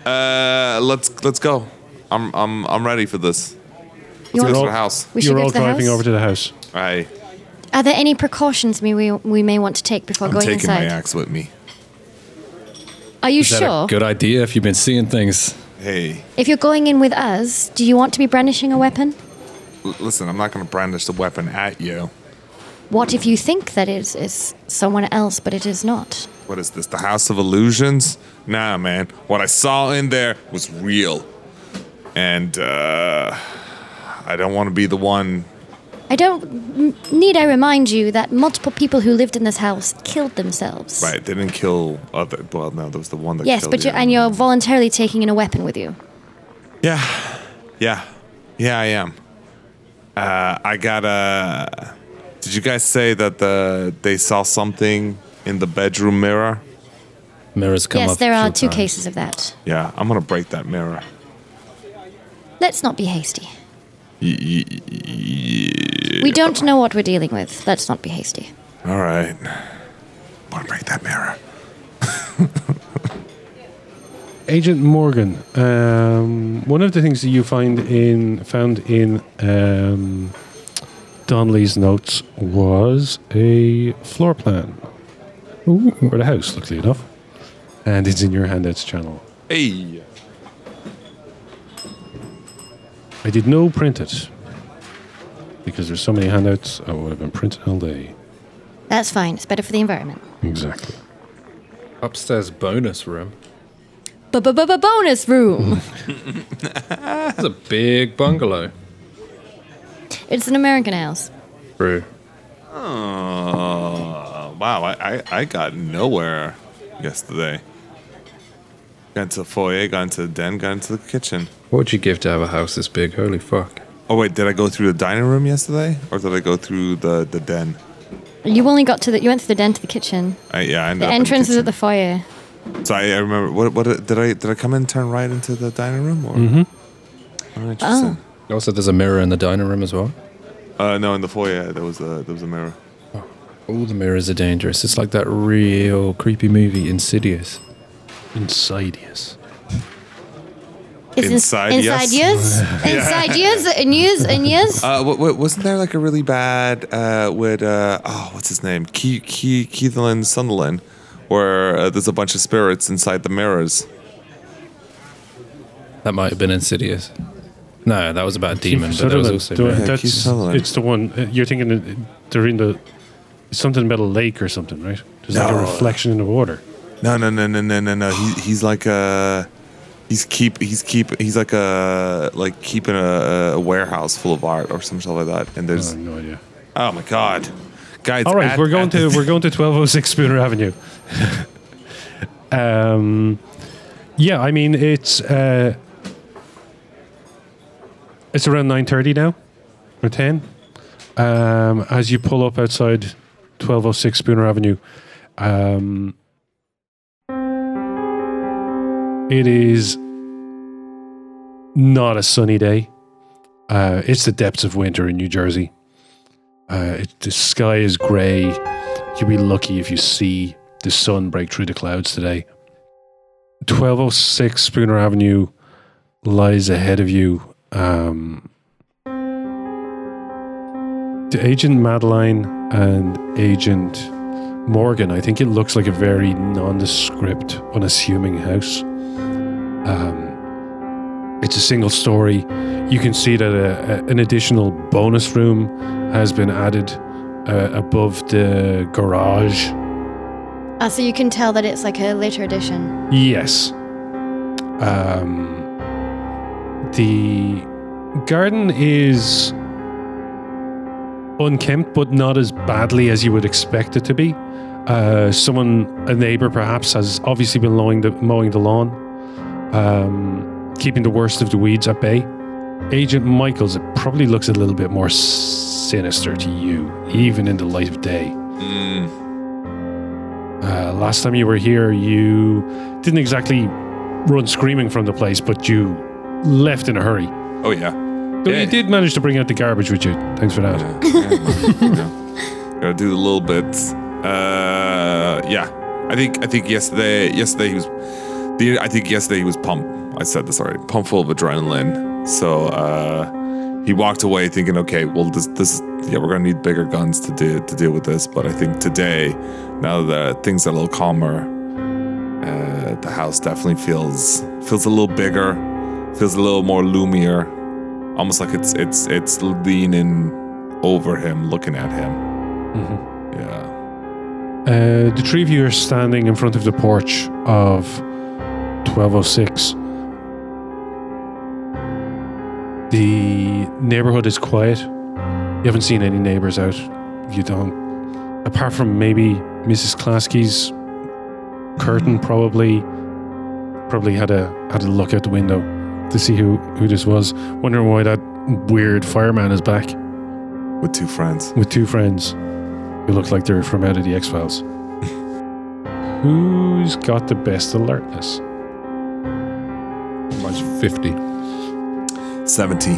Uh, let's let's go. I'm I'm I'm ready for this. You Let's want- go to all- the house. We should You're all to driving house? over to the house. I Are there any precautions we, we, we may want to take before I'm going taking my inside? axe with me. Are you Is that sure? a good idea if you've been seeing things? Hey, If you're going in with us, do you want to be brandishing a weapon? l- listen. I'm not going to brandish the weapon at you. What if you think that it is someone else, but it is not? What is this? The House of Illusions? Nah, man. What I saw in there was real, and uh, I don't want to be the one. I don't. m- Need I remind you that multiple people who lived in this house killed themselves? Right? They didn't kill other. Well, no, there was the one that. Yes, killed but you. you're, and you're voluntarily taking in a weapon with you. Yeah, yeah, yeah. I am. Uh, I got a. Did you guys say that the they saw something in the bedroom mirror? Mirrors come yes, up. there a are few two times. cases of that. Yeah, I'm gonna break that mirror. Let's not be hasty. Y- y- y- We don't know what we're dealing with. Let's not be hasty. All right. I'm gonna break that mirror. Agent Morgan, um, one of the things that you find in found in um, Donnelly's notes was a floor plan for the house, luckily enough, and it's in your handouts channel. Hey. I did no print it because there's so many handouts. I would have been printed all day. That's fine. It's better for the environment. Exactly. Upstairs bonus room. Bonus room. It's a big bungalow. It's an American house. True. Oh, wow. I, I, I got nowhere yesterday. Got into the foyer, got into the den, got into the kitchen. What would you give to have a house this big? Holy fuck. Oh, wait, did I go through the dining room yesterday? Or did I go through the, the den? You only got to the. You went to the den to the kitchen. I, yeah, I ended The up in entrance is at kitchen. the foyer. So I, I remember. What, what did I did I come in and turn right into the dining room? Or? Mm-hmm. Oh, interesting. Also, there's a mirror in the dining room as well. Uh, no, in the foyer there was a there was a mirror. All the mirrors are dangerous. It's like that real creepy movie, Insidious. Insidious. Is this Inside inside yes. yes, inside yes, and yes, and yes. Uh, what, what, wasn't there like a really bad uh, with uh, oh what's his name Ke- Ke- Keithland Sunderland, where uh, there's a bunch of spirits inside the mirrors. That might have been Insidious. No, that was about a demon, but that was also. the- very- Yeah, that's, Sutherland. it's the one uh, you're thinking. that They're in the something about a lake or something, right? There's like a No. reflection in the water. No, no, no, no, no, no, no. He, he's like a he's keep he's keep he's like a like keeping a, a warehouse full of art or something like that. And there's have no idea. oh my god, guys. All right, at- we're going to we're going to 1206 Spooner Avenue. um, yeah, I mean it's uh, it's around 9:30 now or 10. Um, as you pull up outside 1206 Spooner Avenue, um, it is not a sunny day. Uh, it's the depths of winter in New Jersey. Uh, it, the sky is grey. You'll be lucky if you see the sun break through the clouds today. 1206 Spooner Avenue lies ahead of you. Um, the Agent Madeline and Agent Morgan, I think it looks like a very nondescript, unassuming house. Um, it's a single story. You can see that a, a- an additional bonus room has been added uh, above the garage. Ah, so you can tell that it's like a later edition. Yes. Um, the garden is unkempt, but not as badly as you would expect it to be. Uh, someone, a neighbor perhaps, has obviously been mowing the, mowing the lawn, um, keeping the worst of the weeds at bay. Agent Michaels, it probably looks a little bit more sinister to you, even in the light of day. Mm, Uh, last time you were here, you didn't exactly run screaming from the place, but you left in a hurry. oh yeah. Though Yeah. you did manage to bring out the garbage with you. Thanks for that. Yeah, yeah. Gotta do the little bits. Uh, yeah. I think I think yesterday yesterday he was the I think yesterday he was pumped. I said this already. Pumped full of adrenaline. So uh, he walked away thinking, okay, well this this yeah we're gonna need bigger guns to do to deal with this. But I think today, now that things are a little calmer, uh, the house definitely feels feels a little bigger, feels a little more loomier, almost like it's it's it's leaning over him, looking at him. Yeah. Uh, the three of you are standing in front of the porch of 1206. The neighborhood is quiet. You haven't seen any neighbors out. You don't. Apart from maybe Mrs. Klasky's curtain, probably probably had a had a look out the window to see who who this was. Wondering why that weird fireman is back With two friends. with two friends who look like they're from out of the X Files. Who's got the best alertness? Mine's 50. 70.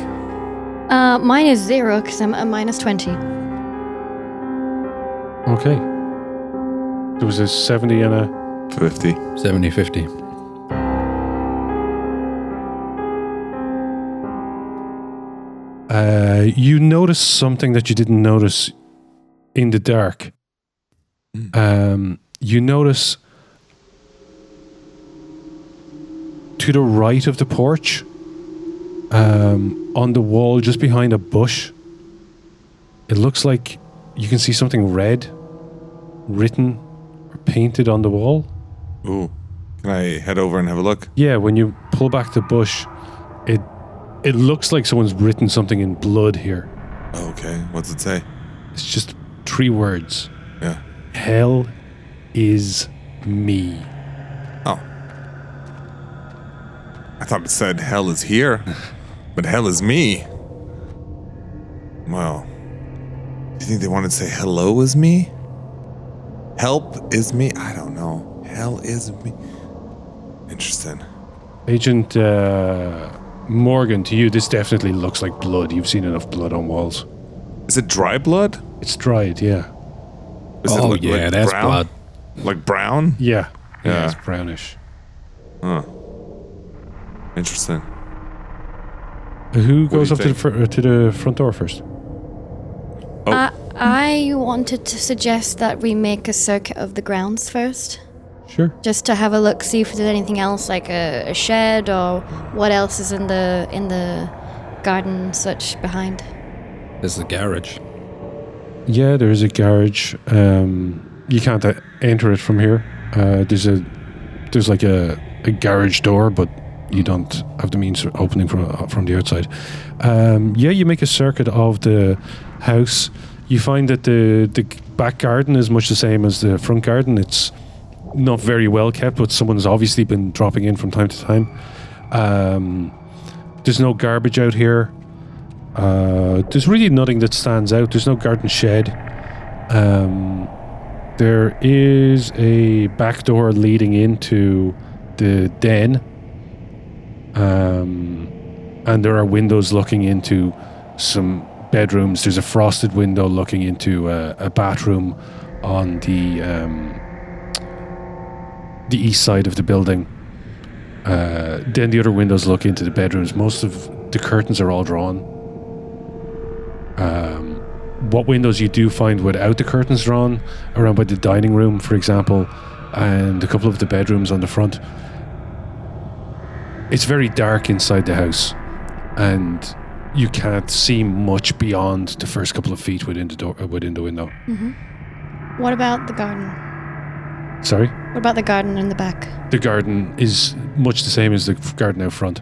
Uh, mine is zero because I'm at minus 20. Okay. There was a 70 and a. 50. 70 50. Uh, you notice something that you didn't notice in the dark. Um, you notice to the right of the porch, um, on the wall just behind a bush, it looks like you can see something red written or painted on the wall. Ooh. Can I head over and have a look? Yeah, when you pull back the bush, it it looks like someone's written something in blood here. Okay, what's it say? It's just three words. Yeah. Hell is me. Oh. I thought it said hell is here, but hell is me. Well, do you think they wanted to say hello is me? Help is me? I don't know. Hell is me. Interesting. Agent uh, Morgan, to you, this definitely looks like blood. You've seen enough blood on walls. Is it dry blood? It's dried, yeah. Is it oh yeah, like that's brown? blood. Like brown? Yeah. Yeah. it's brownish. Huh. Interesting. Who do goes up to the, fr- uh, to the front door first? Oh. I, I wanted to suggest that we make a circuit of the grounds first, Sure. just to have a look, see if there's anything else, like a, a shed or what else is in the in the garden such behind. There's the garage. Yeah, there is a garage. Um, you can't uh, enter it from here. Uh, there's a there's like a, a garage door, but you don't have the means of opening from uh, from the outside. Um, yeah, you make a circuit of the house. You find that the the back garden is much the same as the front garden. It's not very well kept, but someone's obviously been dropping in from time to time. Um, there's no garbage out here. Uh, there's really nothing that stands out. There's no garden shed. Um, there is a back door leading into the den. Um, and there are windows looking into some bedrooms. There's a frosted window looking into a, a bathroom on the um, the east side of the building. Uh, then the other windows look into the bedrooms. Most of the curtains are all drawn. Um, what windows you do find without the curtains drawn around by the dining room, for example, and a couple of the bedrooms on the front. It's very dark inside the house, and you can't see much beyond the first couple of feet within the door, uh, within the window. What about the garden? Sorry, What about the garden in the back? the garden is much the same as the garden out front.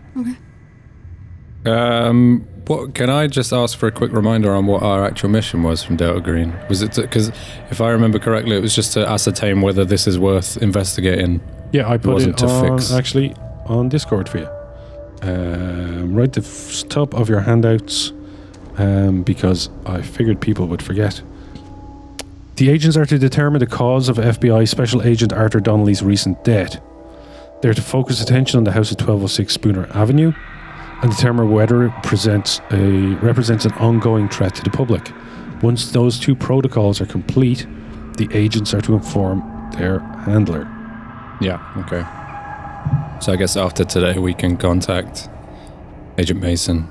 Um, what can I just ask for a quick reminder on what our actual mission was from Delta Green? Was it because if I remember correctly, it was just to ascertain whether this is worth investigating. Yeah, I put wasn't it to on, fix. actually on Discord for you. Um, right the f- top of your handouts, um, because I figured people would forget. The agents are to determine the cause of FBI Special Agent Arthur Donnelly's recent death. They're to focus attention on the house at 1206 Spooner Avenue and determine whether it presents a represents an ongoing threat to the public. Once those two protocols are complete, the agents are to inform their handler. Yeah. Okay. So I guess after today we can contact Agent Mason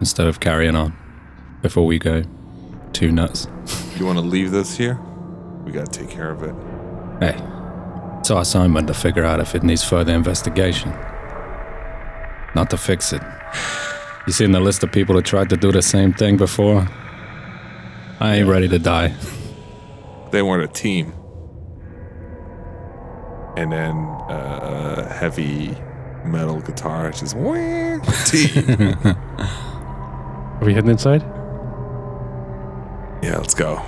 instead of carrying on before we go too nuts. You want to leave this here? We got to take care of it. Hey, it's our assignment to figure out if it needs further investigation, not to fix it. You seen the list of people who tried to do the same thing before? I ain't ready to die. They weren't a team. And then uh, a heavy metal guitar just "Wah, team. Are we heading inside? yeah, let's go.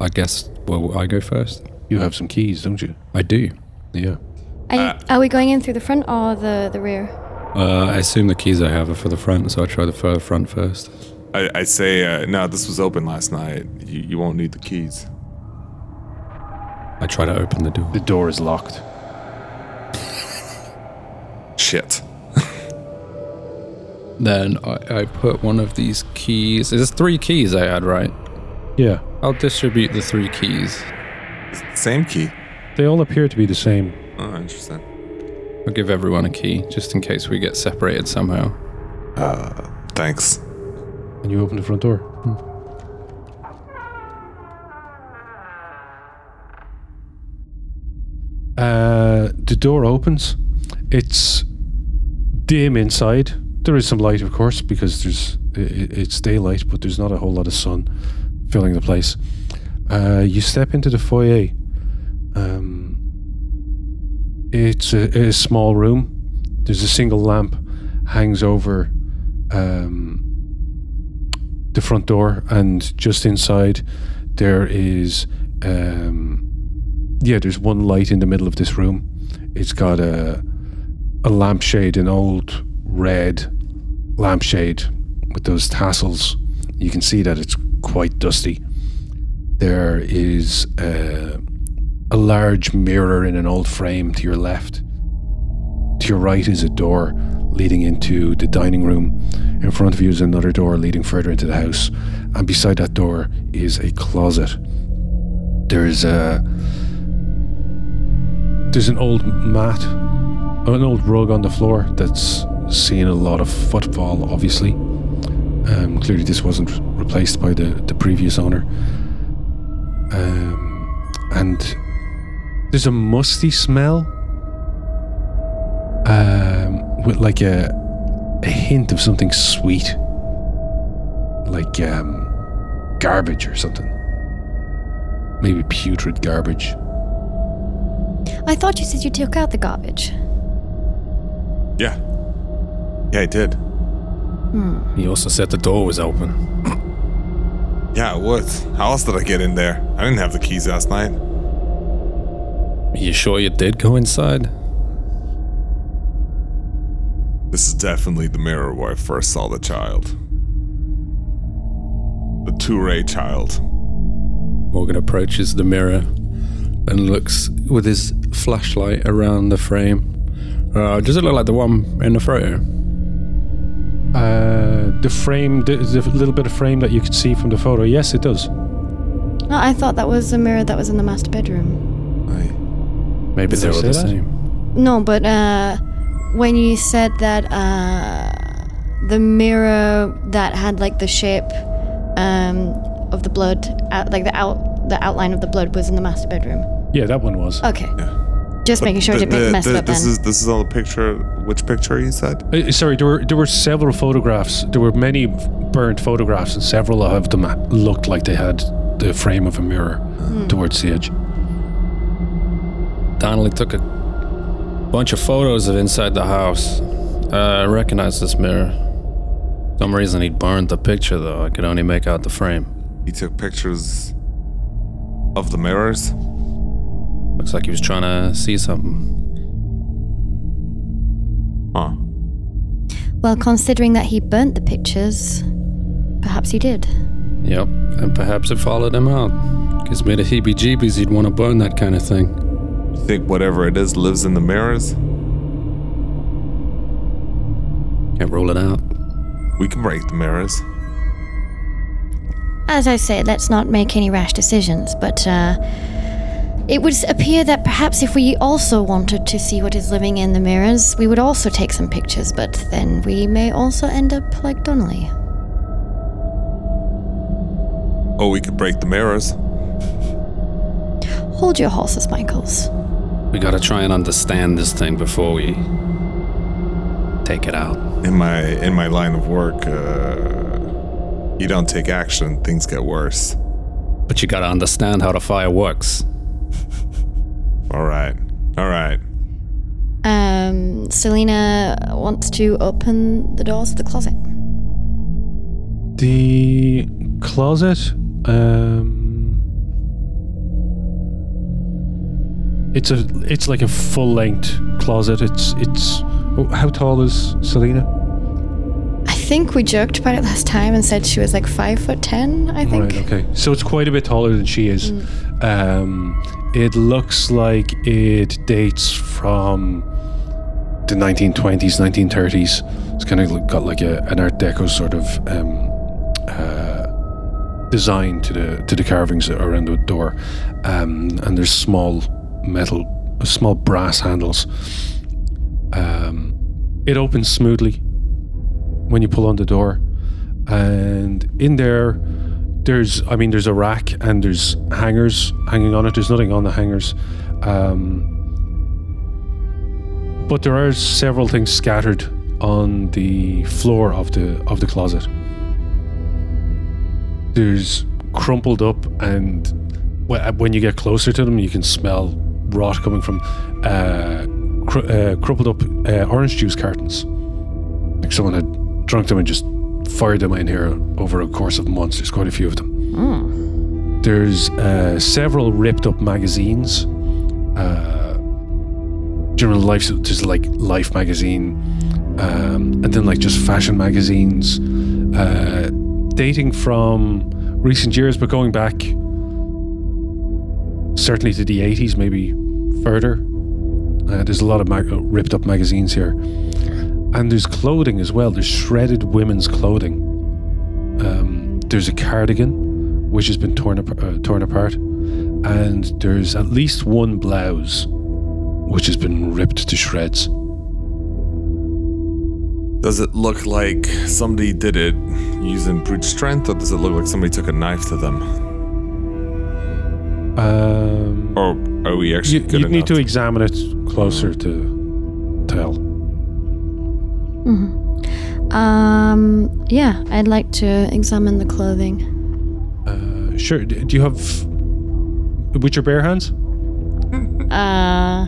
I guess, well, I go first? You have some keys, don't you? I do. Yeah. Are, you- are we going in through the front or the, the rear? Uh, I assume the keys I have are for the front, so I try the further front first. I, I say, uh, no, this was open last night. You, you won't need the keys. I try to open the door. The door is locked. Shit. Then I, I put one of these keys. There's three keys I had, right? Yeah. I'll distribute the three keys. Same key. They all appear to be the same. Oh, interesting. I'll give everyone a key, just in case we get separated somehow. Uh, thanks. And you open the front door. Uh, the door opens. It's dim inside. There is some light, of course, because there's it's daylight, but there's not a whole lot of sun filling the place. Uh, you step into the foyer. Um, it's a, a small room. There's a single lamp hangs over um, the front door, and just inside there is um, yeah, there's one light in the middle of this room. It's got a a lampshade, an old red lampshade with those tassels. You can see that it's quite dusty. There is a, a large mirror in an old frame to your left. To your right is a door leading into the dining room. In front of you is another door leading further into the house. And beside that door is a closet. There's a there's an old mat, an old rug on the floor that's seen a lot of footfall, obviously. Um, clearly, this wasn't replaced by the, the previous owner. Um, and there's a musty smell um, with like a, a hint of something sweet, like um, garbage or something. Maybe putrid garbage. I thought you said you took out the garbage. Yeah. Yeah, I did. Hmm. He also said the door was open. Yeah, it was. How else did I get in there? I didn't have the keys last night. Are you sure you did go inside? This is definitely the mirror where I first saw the child. The Touré child. Morgan approaches the mirror and looks with his flashlight around the frame. Uh, does it look like the one in the photo? Uh, the frame, the, the little bit of frame that you could see from the photo. Yes, it does. No, I thought that was a mirror that was in the master bedroom. I, Maybe Did they I were the that? same. No, but uh, when you said that uh, the mirror that had like the shape um, of the blood, uh, like the out the outline of the blood, was in the master bedroom. Yeah, that one was. Okay, yeah. Just making sure I The- didn't the- mess the- it up this then. is this is all the picture. Which picture you said? Uh, sorry, there were there were several photographs. There were many burnt photographs, and several of them looked like they had the frame of a mirror towards the edge. Donnelly took a bunch of photos of inside the house. Uh, I recognize this mirror. some reason he burned the picture though. I could only make out the frame. He took pictures of the mirrors. Looks like he was trying to see something. Huh. well, considering that he burnt the pictures, perhaps he did. Yep, and perhaps it followed him out. Gives me the heebie-jeebies. He'd want to burn that kind of thing. You think whatever it is lives in the mirrors? Can't rule it out. We can break the mirrors. As I say, let's not make any rash decisions, but uh, it would appear that perhaps if we also wanted to see what is living in the mirrors, we would also take some pictures, but then we may also end up like Donnelly. Oh, we could break the mirrors. Hold your horses, Michaels. We gotta try and understand this thing before we take it out. In my in my line of work, uh, you don't take action, things get worse. But you gotta understand how the fire works. All right, all right. Um, Selena wants to open the doors of the closet. The closet. Um, it's a. It's like a full length closet. It's. It's. oh, How tall is Selena? I think we joked about it last time and said she was like five foot ten, I think. Right. Okay. So it's quite a bit taller than she is. Um, it looks like it dates from the 1920s, 1930s. It's kind of got like a, an Art Deco sort of um, uh, design to the to the carvings around the door, um, and there's small metal, small brass handles. Um, it opens smoothly when you pull on the door, and in there, there's I mean there's a rack and there's hangers hanging on it. There's nothing on the hangers. Um, but there are several things scattered on the floor of the of the closet. There's crumpled up, and when you get closer to them, you can smell rot coming from uh, cr- uh, crumpled up uh, orange juice cartons. Like someone had drunk them and just fired them in here over a course of months. There's quite a few of them. There's uh, several ripped up magazines. Uh, general life, there's like Life magazine, um, and then like just fashion magazines, uh, dating from recent years, but going back certainly to the 80s, maybe further. Uh, there's a lot of mag- ripped up magazines here. And there's clothing as well. There's shredded women's clothing. Um, there's a cardigan, which has been torn, ap- uh, torn apart. And there's at least one blouse, which has been ripped to shreds. Does it look like somebody did it using brute strength, or does it look like somebody took a knife to them? Um, Or are we actually you, you need enough to examine it closer to tell. Um, yeah, I'd like to examine the clothing. Uh, sure. Do you have with your bare hands? Uh,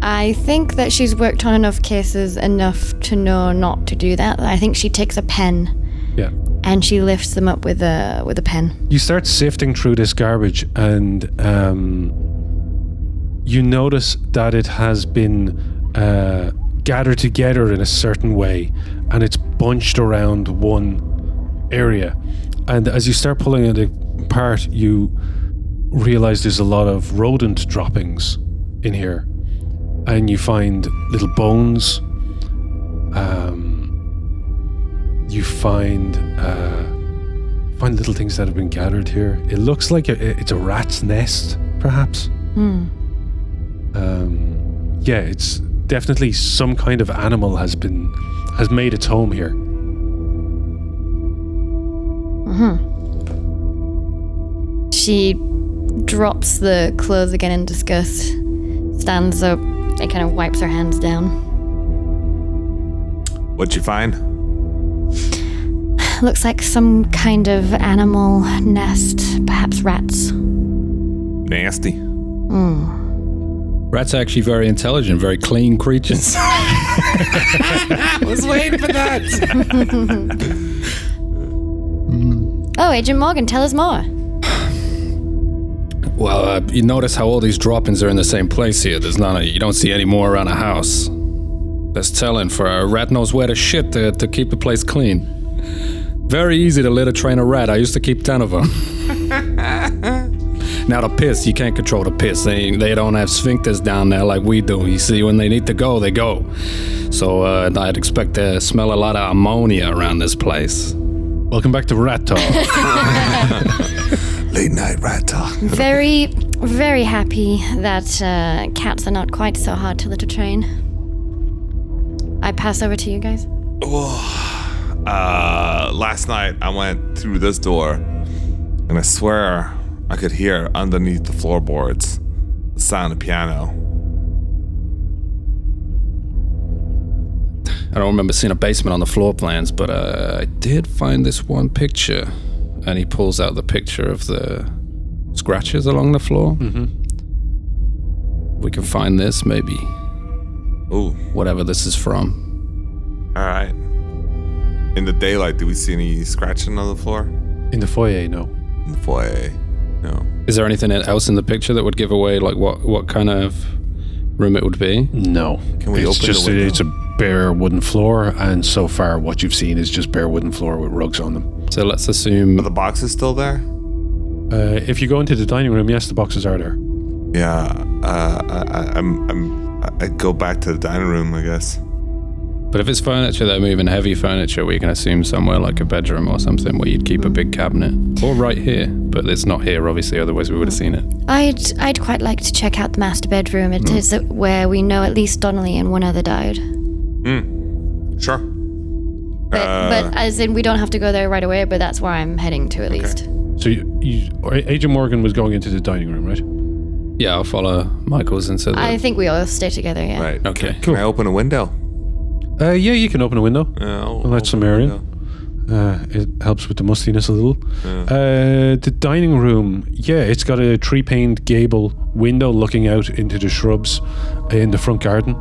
I think that she's worked on enough cases enough to know not to do that. I think she takes a pen Yeah. and she lifts them up with a with a pen. You start sifting through this garbage, and um, you notice that it has been uh, gathered together in a certain way, and it's bunched around one area. And as you start pulling it apart, you realize there's a lot of rodent droppings in here, and you find little bones. Um, you find. Uh, find little things that have been gathered here. It looks like a, it's a rat's nest, perhaps. Um, yeah, it's definitely some kind of animal has been has made its home here. Mm-hmm. She drops the clothes again in disgust, stands up, and kind of wipes her hands down. What'd you find? Looks like some kind of animal nest, perhaps rats. Nasty. Mm. Rats are actually very intelligent, very clean creatures. I was waiting for that. Oh, Agent Morgan, tell us more. well, uh, you notice how all these droppings are in the same place here. There's none. Of, you don't see any more around the house. That's telling. For a rat knows where to shit to, to keep the place clean. Very easy to litter train a rat. I used to keep ten of them. Now the piss, you can't control the piss. They they don't have sphincters down there like we do. You see, when they need to go, they go. So uh, I'd expect to smell a lot of ammonia around this place. Welcome back to Rat Talk. Late night rat talk. Very, very happy that uh, cats are not quite so hard to litter train. I pass over to you guys. Uh, last night I went through this door, and I swear I could hear underneath the floorboards the sound of piano. I don't remember seeing a basement on the floor plans, but uh, I did find this one picture. And he pulls out the picture of the scratches along the floor. Mm-hmm. We can find this, maybe. Ooh, Whatever this is from. all right. In the daylight, do we see any scratching on the floor? In the foyer, no. In the foyer? No. Is there anything else in the picture that would give away, like, what, what kind of room it would be? No. Can we it's open the just window? it's a bare wooden floor, and so far what you've seen is just bare wooden floor with rugs on them. So let's assume. Are the boxes still there? Uh, if you go into the dining room, yes, the boxes are there. Yeah. Uh, I, I, I'm. I'm. I go back to the dining room, I guess. But if it's furniture, they're moving heavy furniture, we can assume somewhere like a bedroom or something where you'd keep a big cabinet. Or right here. But it's not here, obviously, otherwise we would have seen it. I'd I'd quite like to check out the master bedroom. It is where we know at least Donnelly and one other died. Hmm. Sure. But, Uh, but as in, we don't have to go there right away. But that's where I'm heading to at least. So you, you, Agent Morgan was going into the dining room, right? Yeah, I'll follow Michaels into the. I think we all stay together. Yeah. Right. Okay. Can I open a window? Uh, yeah, you can open a window. Yeah, I'll Let some air in. Uh, it helps with the mustiness a little. Uh, the dining room, yeah, it's got a tree-paned gable window looking out into the shrubs in the front garden.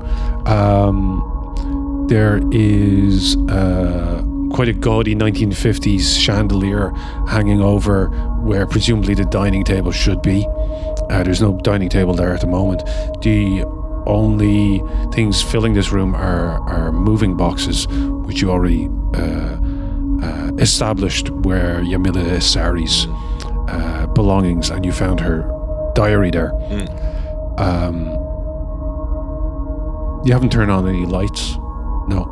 Um, there is uh, quite a gaudy 1950s chandelier hanging over where presumably the dining table should be. Uh, there's no dining table there at the moment. The only things filling this room are, are moving boxes, which you already uh, uh, established where Yamila Sari's uh, belongings, and you found her diary there. Um, you haven't turned on any lights. No.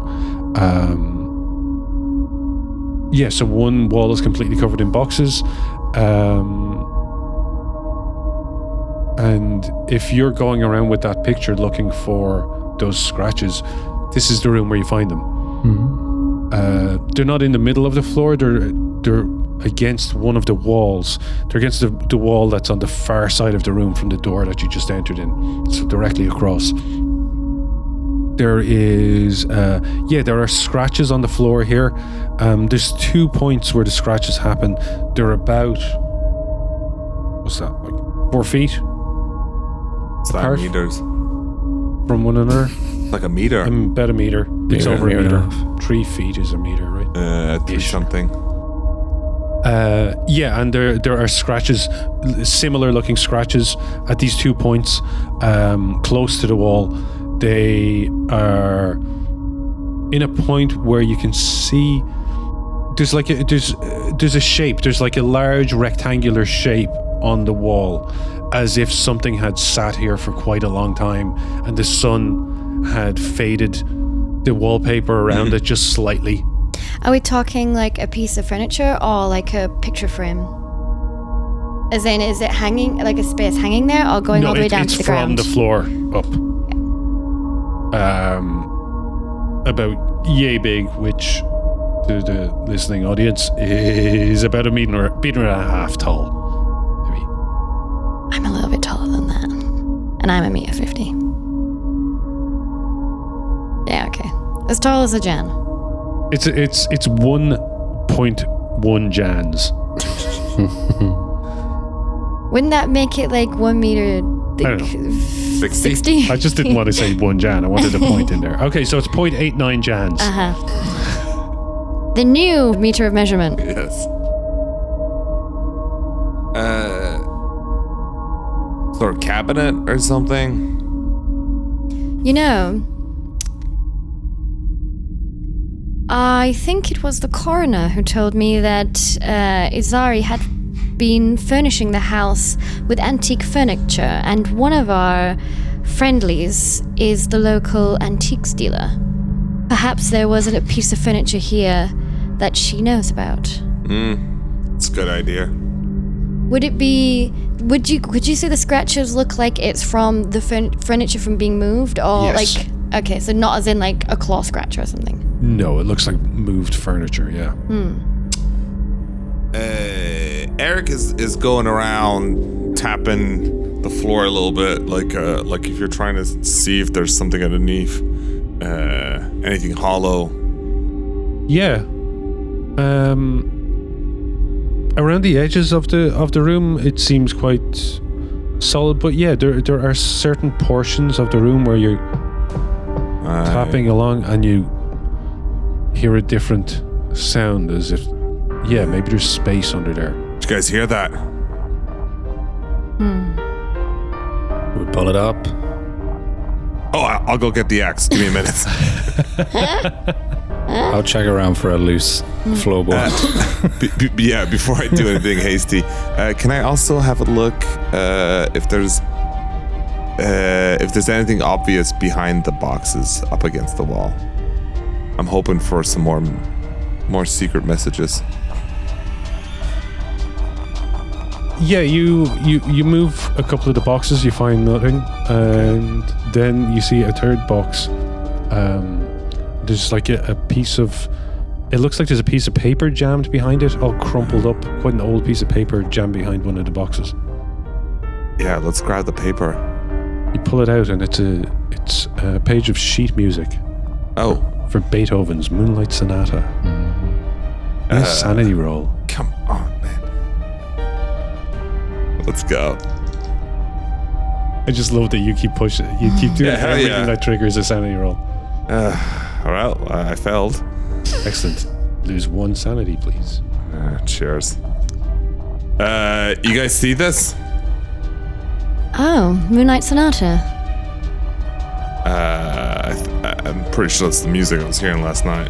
Um, yeah, so one wall is completely covered in boxes. Um, and if you're going around with that picture looking for those scratches, this is the room where you find them. Uh, they're not in the middle of the floor. They're they're against one of the walls. They're against the, the wall that's on the far side of the room from the door that you just entered in. So directly across. There is, uh, yeah, there are scratches on the floor here. Um, there's two points where the scratches happen. They're about, what's that, like four feet It's like Apart- meters. from one another? Like a meter. Um, about a meter. It's Meter, over a meter and a meter. Three feet is a meter, right? uh, three Ish. something. Uh, yeah, and there there are scratches, l- similar looking scratches at these two points, um, close to the wall. They are in a point where you can see there's like a, there's uh, there's a shape. There's like a large rectangular shape on the wall, as if something had sat here for quite a long time, and the sun had faded the wallpaper around it just slightly. Are we talking like a piece of furniture or like a picture frame? As in, is it hanging like a space hanging there or going all the way it- down to the ground? It's from the floor up. Um, about yay big, which to the listening audience is about a meter, meter and a half tall. Maybe. I'm a little bit taller than that, and I'm a meter fifty. Yeah, okay, as tall as a Jan. It's it's it's one point one jans. Wouldn't that make it like one meter? I don't Sixty. Sixty. I just didn't want to say one jan. I wanted a point in there. Okay, so it's 0.89 jans. Uh huh. The new meter of measurement. Yes. Uh, of cabinet or something. You know, I think it was the coroner who told me that uh, Izari had been furnishing the house with antique furniture, and one of our friendlies is the local antiques dealer. Perhaps there wasn't a piece of furniture here that she knows about. Hmm. It's a good idea. Would it be? Would you? Could you say the scratches look like it's from the furn- furniture from being moved, or Yes. like? Okay, so not as in like a claw scratch or something. No, it looks like moved furniture. Yeah. hmm. Uh, Eric is is going around tapping the floor a little bit, like uh, like if you're trying to see if there's something underneath, uh, anything hollow. Yeah. Um around the edges of the of the room it seems quite solid, but yeah, there there are certain portions of the room where you're Uh, tapping along and you hear a different sound as if yeah, maybe there's space under there. Did you guys hear that? Hmm. We pull it up. Oh, I'll go get the axe. Give me a minute. I'll check around for a loose floorboard. Be- be- yeah, before I do anything hasty, uh, can I also have a look uh, if there's uh, if there's anything obvious behind the boxes up against the wall? I'm hoping for some more more secret messages. Yeah, you you you move a couple of the boxes, you find nothing, and then you see a third box. Um, there's like a, a piece of. It looks like there's a piece of paper jammed behind it, all crumpled up. Quite an old piece of paper jammed behind one of the boxes. Yeah, let's grab the paper. You pull it out, and it's a it's a page of sheet music Oh, for Beethoven's Moonlight Sonata. Uh, A sanity roll. come on, man. Let's go. I just love that you keep pushing. You keep doing Yeah, everything yeah. that triggers a sanity roll. Uh, all right, I failed. Excellent. lose one sanity, please. Uh, cheers. Uh, you guys see this? Oh, Moonlight Sonata. Uh, I th- I- I'm pretty sure that's the music I was hearing last night.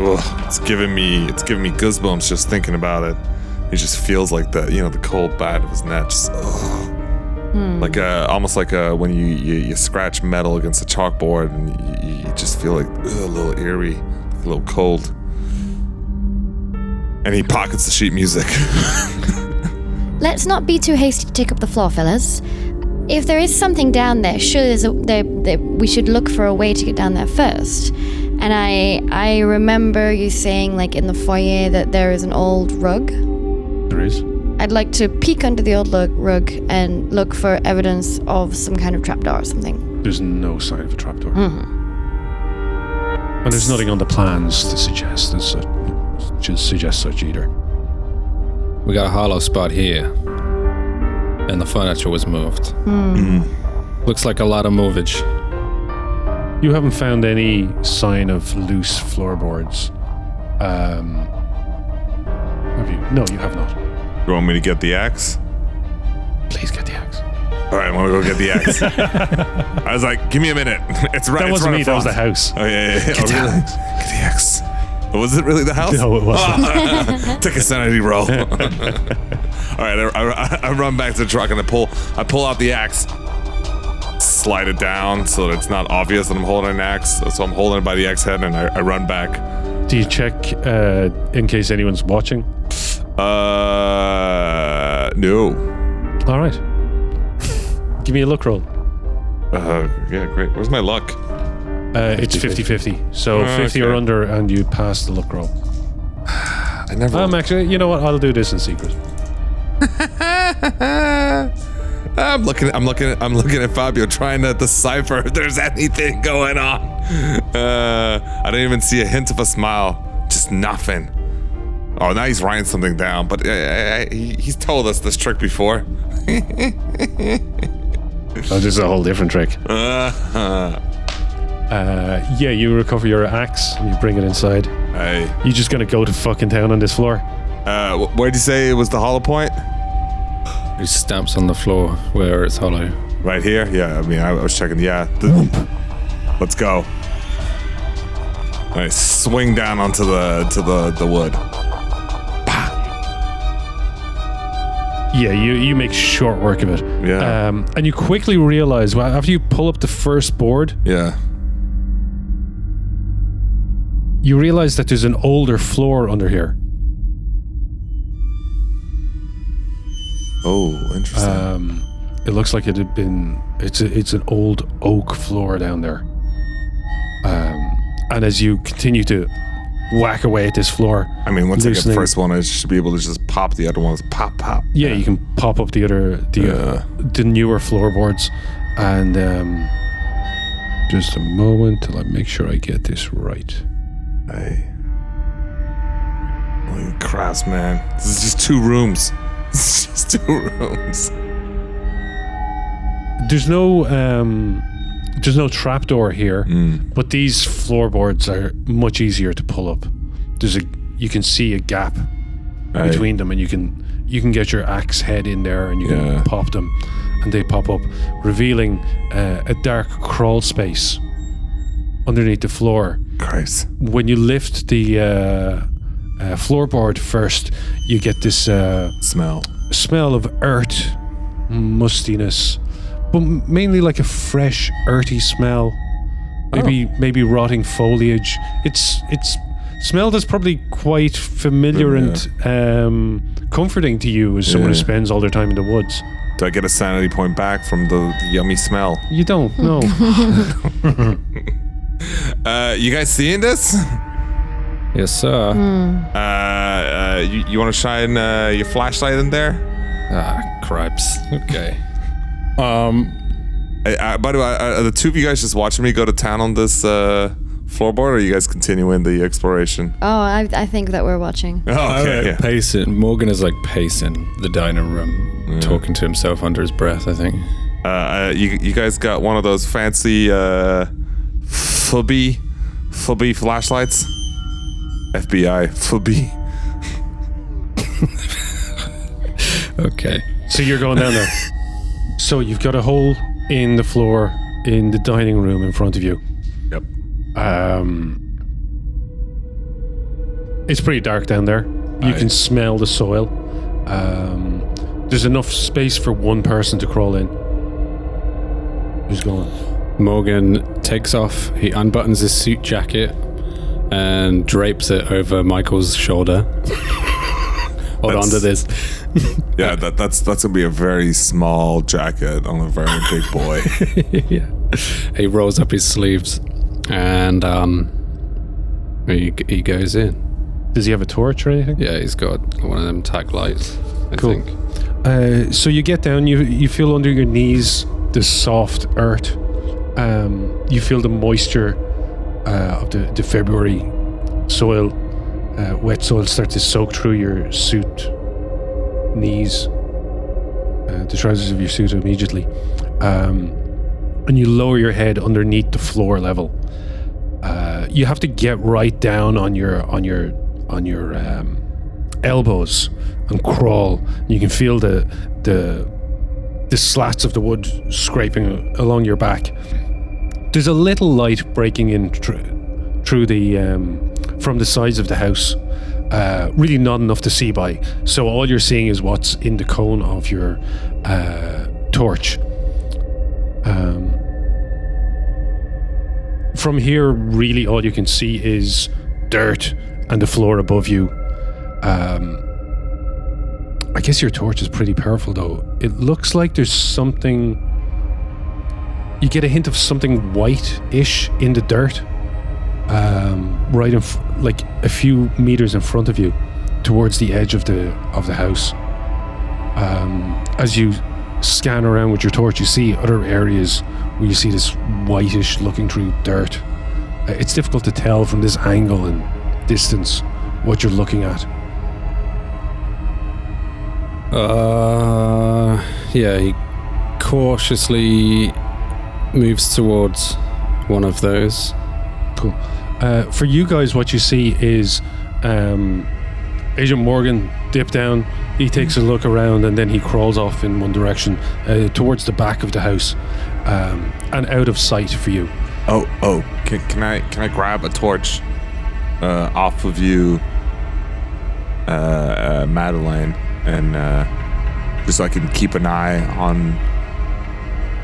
Ugh, it's giving me it's giving me goosebumps just thinking about it. It just feels like the you know the cold bite of his neck, just ugh. Like uh almost like uh when you, you you scratch metal against a chalkboard and you, you just feel like ugh, a little eerie, a little cold. And he pockets the sheet music. Let's not be too hasty to take up the floor, fellas. If there is something down there, sure, there's a, there, there, we should look for a way to get down there first. And I, I remember you saying, like in the foyer, that there is an old rug. There is. I'd like to peek under the old lug- rug and look for evidence of some kind of trapdoor or something. There's no sign of a trapdoor. And there's nothing on the plans to suggest as such, to suggest such either. We got a hollow spot here. And the furniture was moved. Looks like a lot of movage. You haven't found any sign of loose floorboards. Um, have you? No, you have not. You want me to get the axe? Please get the axe. All right, I want to go get the axe. I was like, give me a minute. It's right. That wasn't me. That was the house. Oh yeah, yeah, yeah. Get oh, the really? axe. Get the axe. Oh, was it really the house? No, it wasn't. Take a sanity roll. All right, I, I, I run back to the truck and I pull I pull out the axe, slide it down so that it's not obvious that I'm holding an axe. So I'm holding it by the axe head and I, I run back. Do you check uh, in case anyone's watching? Uh, no. All right. Give me a luck roll. Uh, yeah, great. Where's my luck? Uh, it's 50 50. So Oh, 50 or okay. under, and you pass the luck roll. I never. Um, actually, you know what? I'll do this in secret. I'm looking. I'm looking. I'm looking at Fabio, trying to decipher if there's anything going on. Uh, I didn't even see a hint of a smile. Just nothing. Oh, now he's writing something down. But uh, uh, he, he's told us this trick before. Oh, this is a whole different trick. Uh, Uh, yeah, you recover your axe and you bring it inside. hey, You just gonna go to fucking town on this floor? uh, wh- where'd you say it was the hollow point? He stamps on the floor where it's hollow. Right here. Yeah. I mean, I, I was checking. Yeah. The- let's go. I swing down onto the to the the wood. Yeah, you, you make short work of it. Yeah. Um, and you quickly realize, well, after you pull up the first board, Yeah. you realize that there's an older floor under here. Oh, interesting. Um, it looks like it had been. It's a, it's an old oak floor down there. Um, and as you continue to whack away at this floor, I mean, once I get the first one, I should be able to just pop the other ones. Pop, pop. yeah, you can pop up the other the uh, the newer floorboards, and um, just a moment till I make sure I get this right. Hey. Holy crap, man. This is just two rooms. This is just two rooms. There's no um, there's no trapdoor here, Mm. but these floorboards are much easier to pull up. There's a you can see a gap Hey. between them, and you can you can get your axe head in there, and you Yeah. can pop them, and they pop up, revealing uh, a dark crawl space underneath the floor. Christ. When you lift the uh, uh, floorboard first, you get this uh, Smell. smell of earth, mustiness, but mainly like a fresh, earthy smell. Maybe maybe rotting foliage. It's it's smell that's probably quite familiar Yeah. and um, comforting to you as someone who spends all their time in the woods. Do I get a sanity point back from the, the yummy smell? You don't No. Uh, you guys seeing this? Yes, sir. Uh, uh you, you want to shine uh, your flashlight in there? Ah, cripes. Okay. Um, Uh, uh, by the way, uh, are the two of you guys just watching me go to town on this uh, floorboard, or are you guys continuing the exploration? Oh, I, I think that we're watching. Oh, okay. yeah. pacing. Morgan is like pacing the dining room, talking to himself under his breath. I think. Uh, uh, you, you guys got one of those fancy uh, fubby Fubby flashlights. FBI Fubby. Okay. So you're going down there. So you've got a hole in the floor in the dining room in front of you. Yep. Um, it's pretty dark down there. You can smell the soil. Um, there's enough space for one person to crawl in. Who's going? Morgan takes off, he unbuttons his suit jacket and drapes it over Michael's shoulder. Hold on to this. Yeah, that, that's that's gonna be a very small jacket on a very big boy. yeah. He rolls up his sleeves and um he, he goes in. Does he have a torch or anything? Yeah, he's got one of them tac lights, I Cool. think. Uh, so you get down. You you feel under your knees the soft earth. Um, you feel the moisture uh, of the, the February soil, uh, wet soil, starts to soak through your suit, knees, uh, the trousers of your suit immediately, um, and you lower your head underneath the floor level. Uh, you have to get right down on your on your on your um, elbows and crawl. You can feel the the the slats of the wood scraping along your back. There's a little light breaking in thr- through the um, from the sides of the house. Uh, really not enough to see by. So all you're seeing is what's in the cone of your uh, torch. Um, from here, really, all you can see is dirt and the floor above you. Um, I guess your torch is pretty powerful, though. It looks like there's something. You get a hint of something white-ish in the dirt, um, right in, f- like a few meters in front of you, towards the edge of the of the house. Um, as you scan around with your torch, you see other areas where you see this whitish looking through dirt. Uh, It's difficult to tell from this angle and distance what you're looking at. Uh, yeah, he cautiously moves towards one of those. Cool. Uh, for you guys, what you see is um, Agent Morgan dip down. He takes a look around and then he crawls off in one direction uh, towards the back of the house um, and out of sight for you. Oh, oh, can, can I can I grab a torch uh, off of you, uh, uh, Madeline, and uh, just so I can keep an eye on?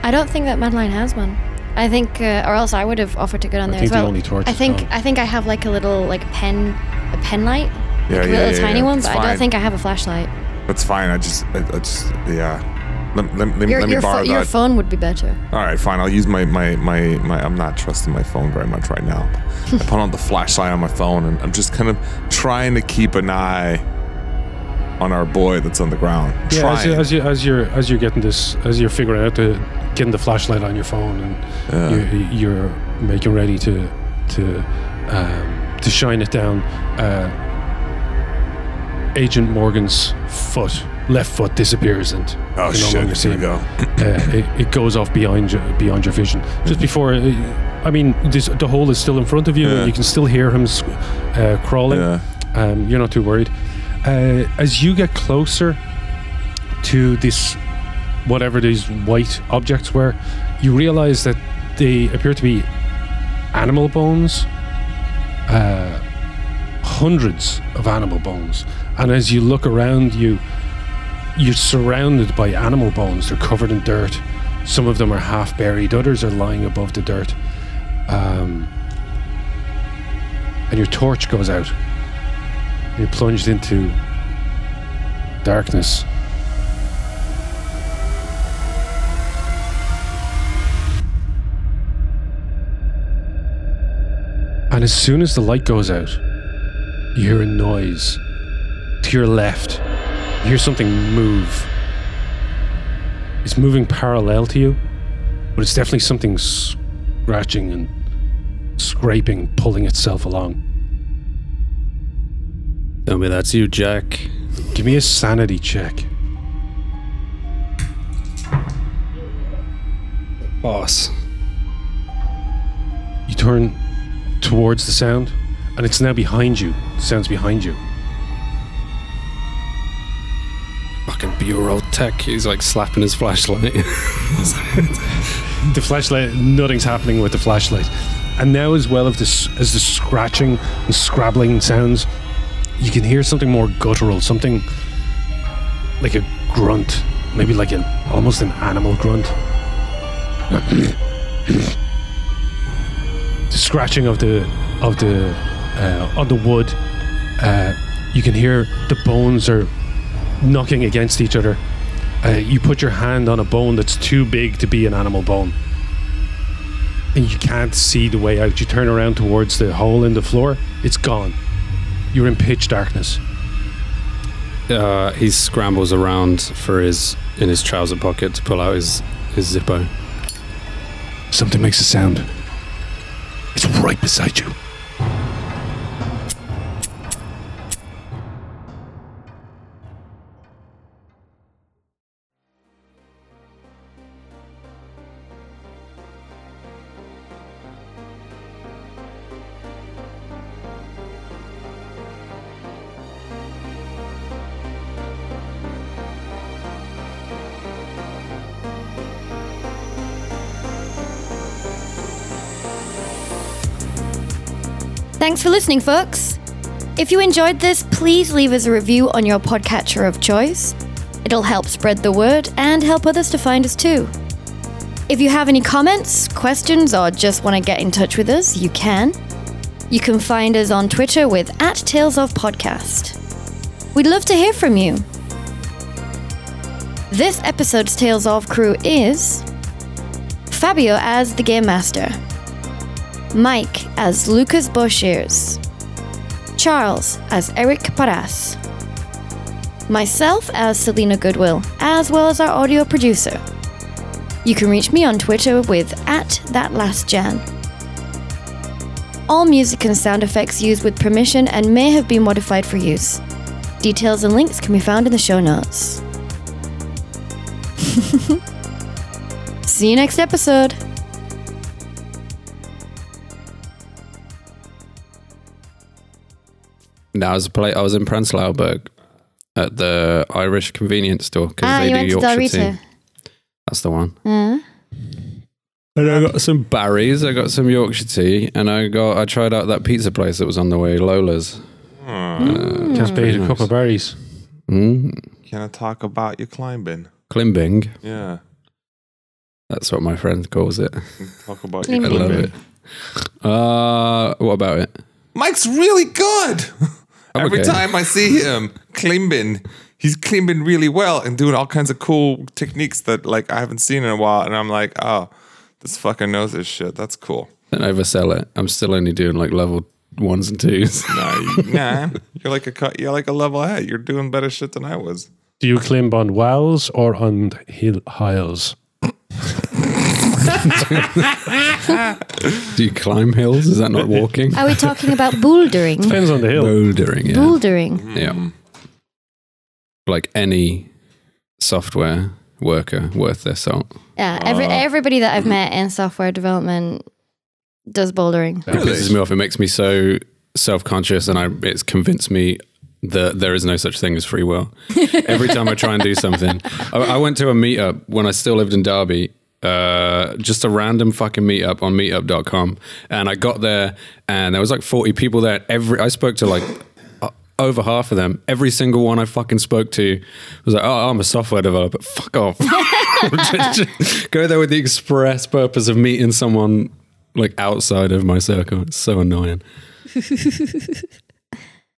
I don't think that Madeline has one. I think, uh, or else I would have offered to go down I there think as the well. only torch I think gone. I think I have like a little like pen, a pen light, Yeah, like a little yeah, tiny yeah. one, It's but I don't think I have a flashlight. That's fine. I just, I, I just, yeah. Let, let, let, Your let me your, borrow pho- your phone would be better. All right, fine. I'll use my, my my my. I'm not trusting my phone very much right now. I put on the flashlight on my phone, and I'm just kind of trying to keep an eye on our boy that's on the ground. Yeah, as, you, as, you, as you're as you're getting this, as you're figuring out the getting the flashlight on your phone, and you're, you're making ready to to um, to shine it down. Uh, Agent Morgan's foot, left foot, disappears, and oh you no shit! longer see him. go. uh, it, it goes off beyond your, beyond your vision. Just before, uh, I mean, this, the hole is still in front of you, Yeah. and you can still hear him uh, crawling. Yeah. Um, you're not too worried. Uh, as you get closer to this, whatever these white objects were, you realize that they appear to be animal bones. Uh, hundreds of animal bones, and as you look around you, you're surrounded by animal bones. They're covered in dirt. Some of them are half buried. Others are lying above the dirt. Um, and your torch goes out. You're plunged into darkness. And as soon as the light goes out, you hear a noise to your left. You hear something move. It's moving parallel to you, but it's definitely something scratching and scraping, pulling itself along. Tell me that's you, Jack. Give me a sanity check. Boss. You turn towards the sound, and it's now behind you. The sound's behind you. Fucking bureau tech. He's like slapping his flashlight. The flashlight, nothing's happening with the flashlight. And now, as well as the, as the scratching and scrabbling sounds, you can hear something more guttural, something like a grunt, maybe like an almost an animal grunt. the scratching of the of the uh, on the wood. Uh, you can hear the bones are knocking against each other. Uh, you put your hand on a bone that's too big to be an animal bone. And you can't see the way out. You turn around towards the hole in the floor, it's gone. You're in pitch darkness. uh, he scrambles around for his in his trouser pocket to pull out his his Zippo. Something makes a sound. It's right beside you. For listening, folks. If you enjoyed this, please leave us a review on your podcatcher of choice. It'll help spread the word and help others to find us too. If you have any comments, questions, or just want to get in touch with us, you can. You can find us on Twitter with at Tales of Podcast. We'd love to hear from you. This episode's Tales of crew is Fabio as the Game Master. Mike as Lucas Boshiers, Charles as Eric Paras, myself as Selena Goodwill, as well as our audio producer. You can reach me on Twitter with at thatlastjan. All music and sound effects used with permission and may have been modified for use. Details and links can be found in the show notes. See you next episode. No, I was play. I was in Prenzlauer Berg at the Irish convenience store because Ah, they you do went Yorkshire Del tea. That's the one. Uh, And I got some Barry's. I got some Yorkshire tea, and I got. I tried out that pizza place that was on the way, Lola's. Just bait a nice. couple of berries. Mm, Can I talk about your climbing? Climbing. Yeah. That's what my friend calls it. Talk about Climbing. I love it. Uh, what about it? Mike's really good. I'm Every okay. time I see him climbing, he's climbing really well and doing all kinds of cool techniques that like I haven't seen in a while. And I'm like, oh, this fucker knows his shit. That's cool. Don't oversell it. I'm still only doing like level ones and twos. Nah, you, nah, you're like a cut. You're like a level ahead. You're doing better shit than I was. Do you climb on wells or on hill hiles? Do you climb hills? Is that not walking? are we talking about bouldering? Depends on the hill. Bouldering, yeah. Bouldering. Yeah. Like any software worker worth their salt. Yeah, every, ah. everybody that I've met in software development does bouldering. It pisses me off. It makes me so self conscious, and I it's convinced me that there is no such thing as free will. Every time I try and do something, I, I went to a meetup when I still lived in Derby. Uh, just a random fucking meetup on meetup.com. And I got there and there was like 40 people there. Every I spoke to like over half of them. Every single one I fucking spoke to was like, oh, I'm a software developer. Fuck off. Go there with the express purpose of meeting someone like outside of my circle. It's so annoying.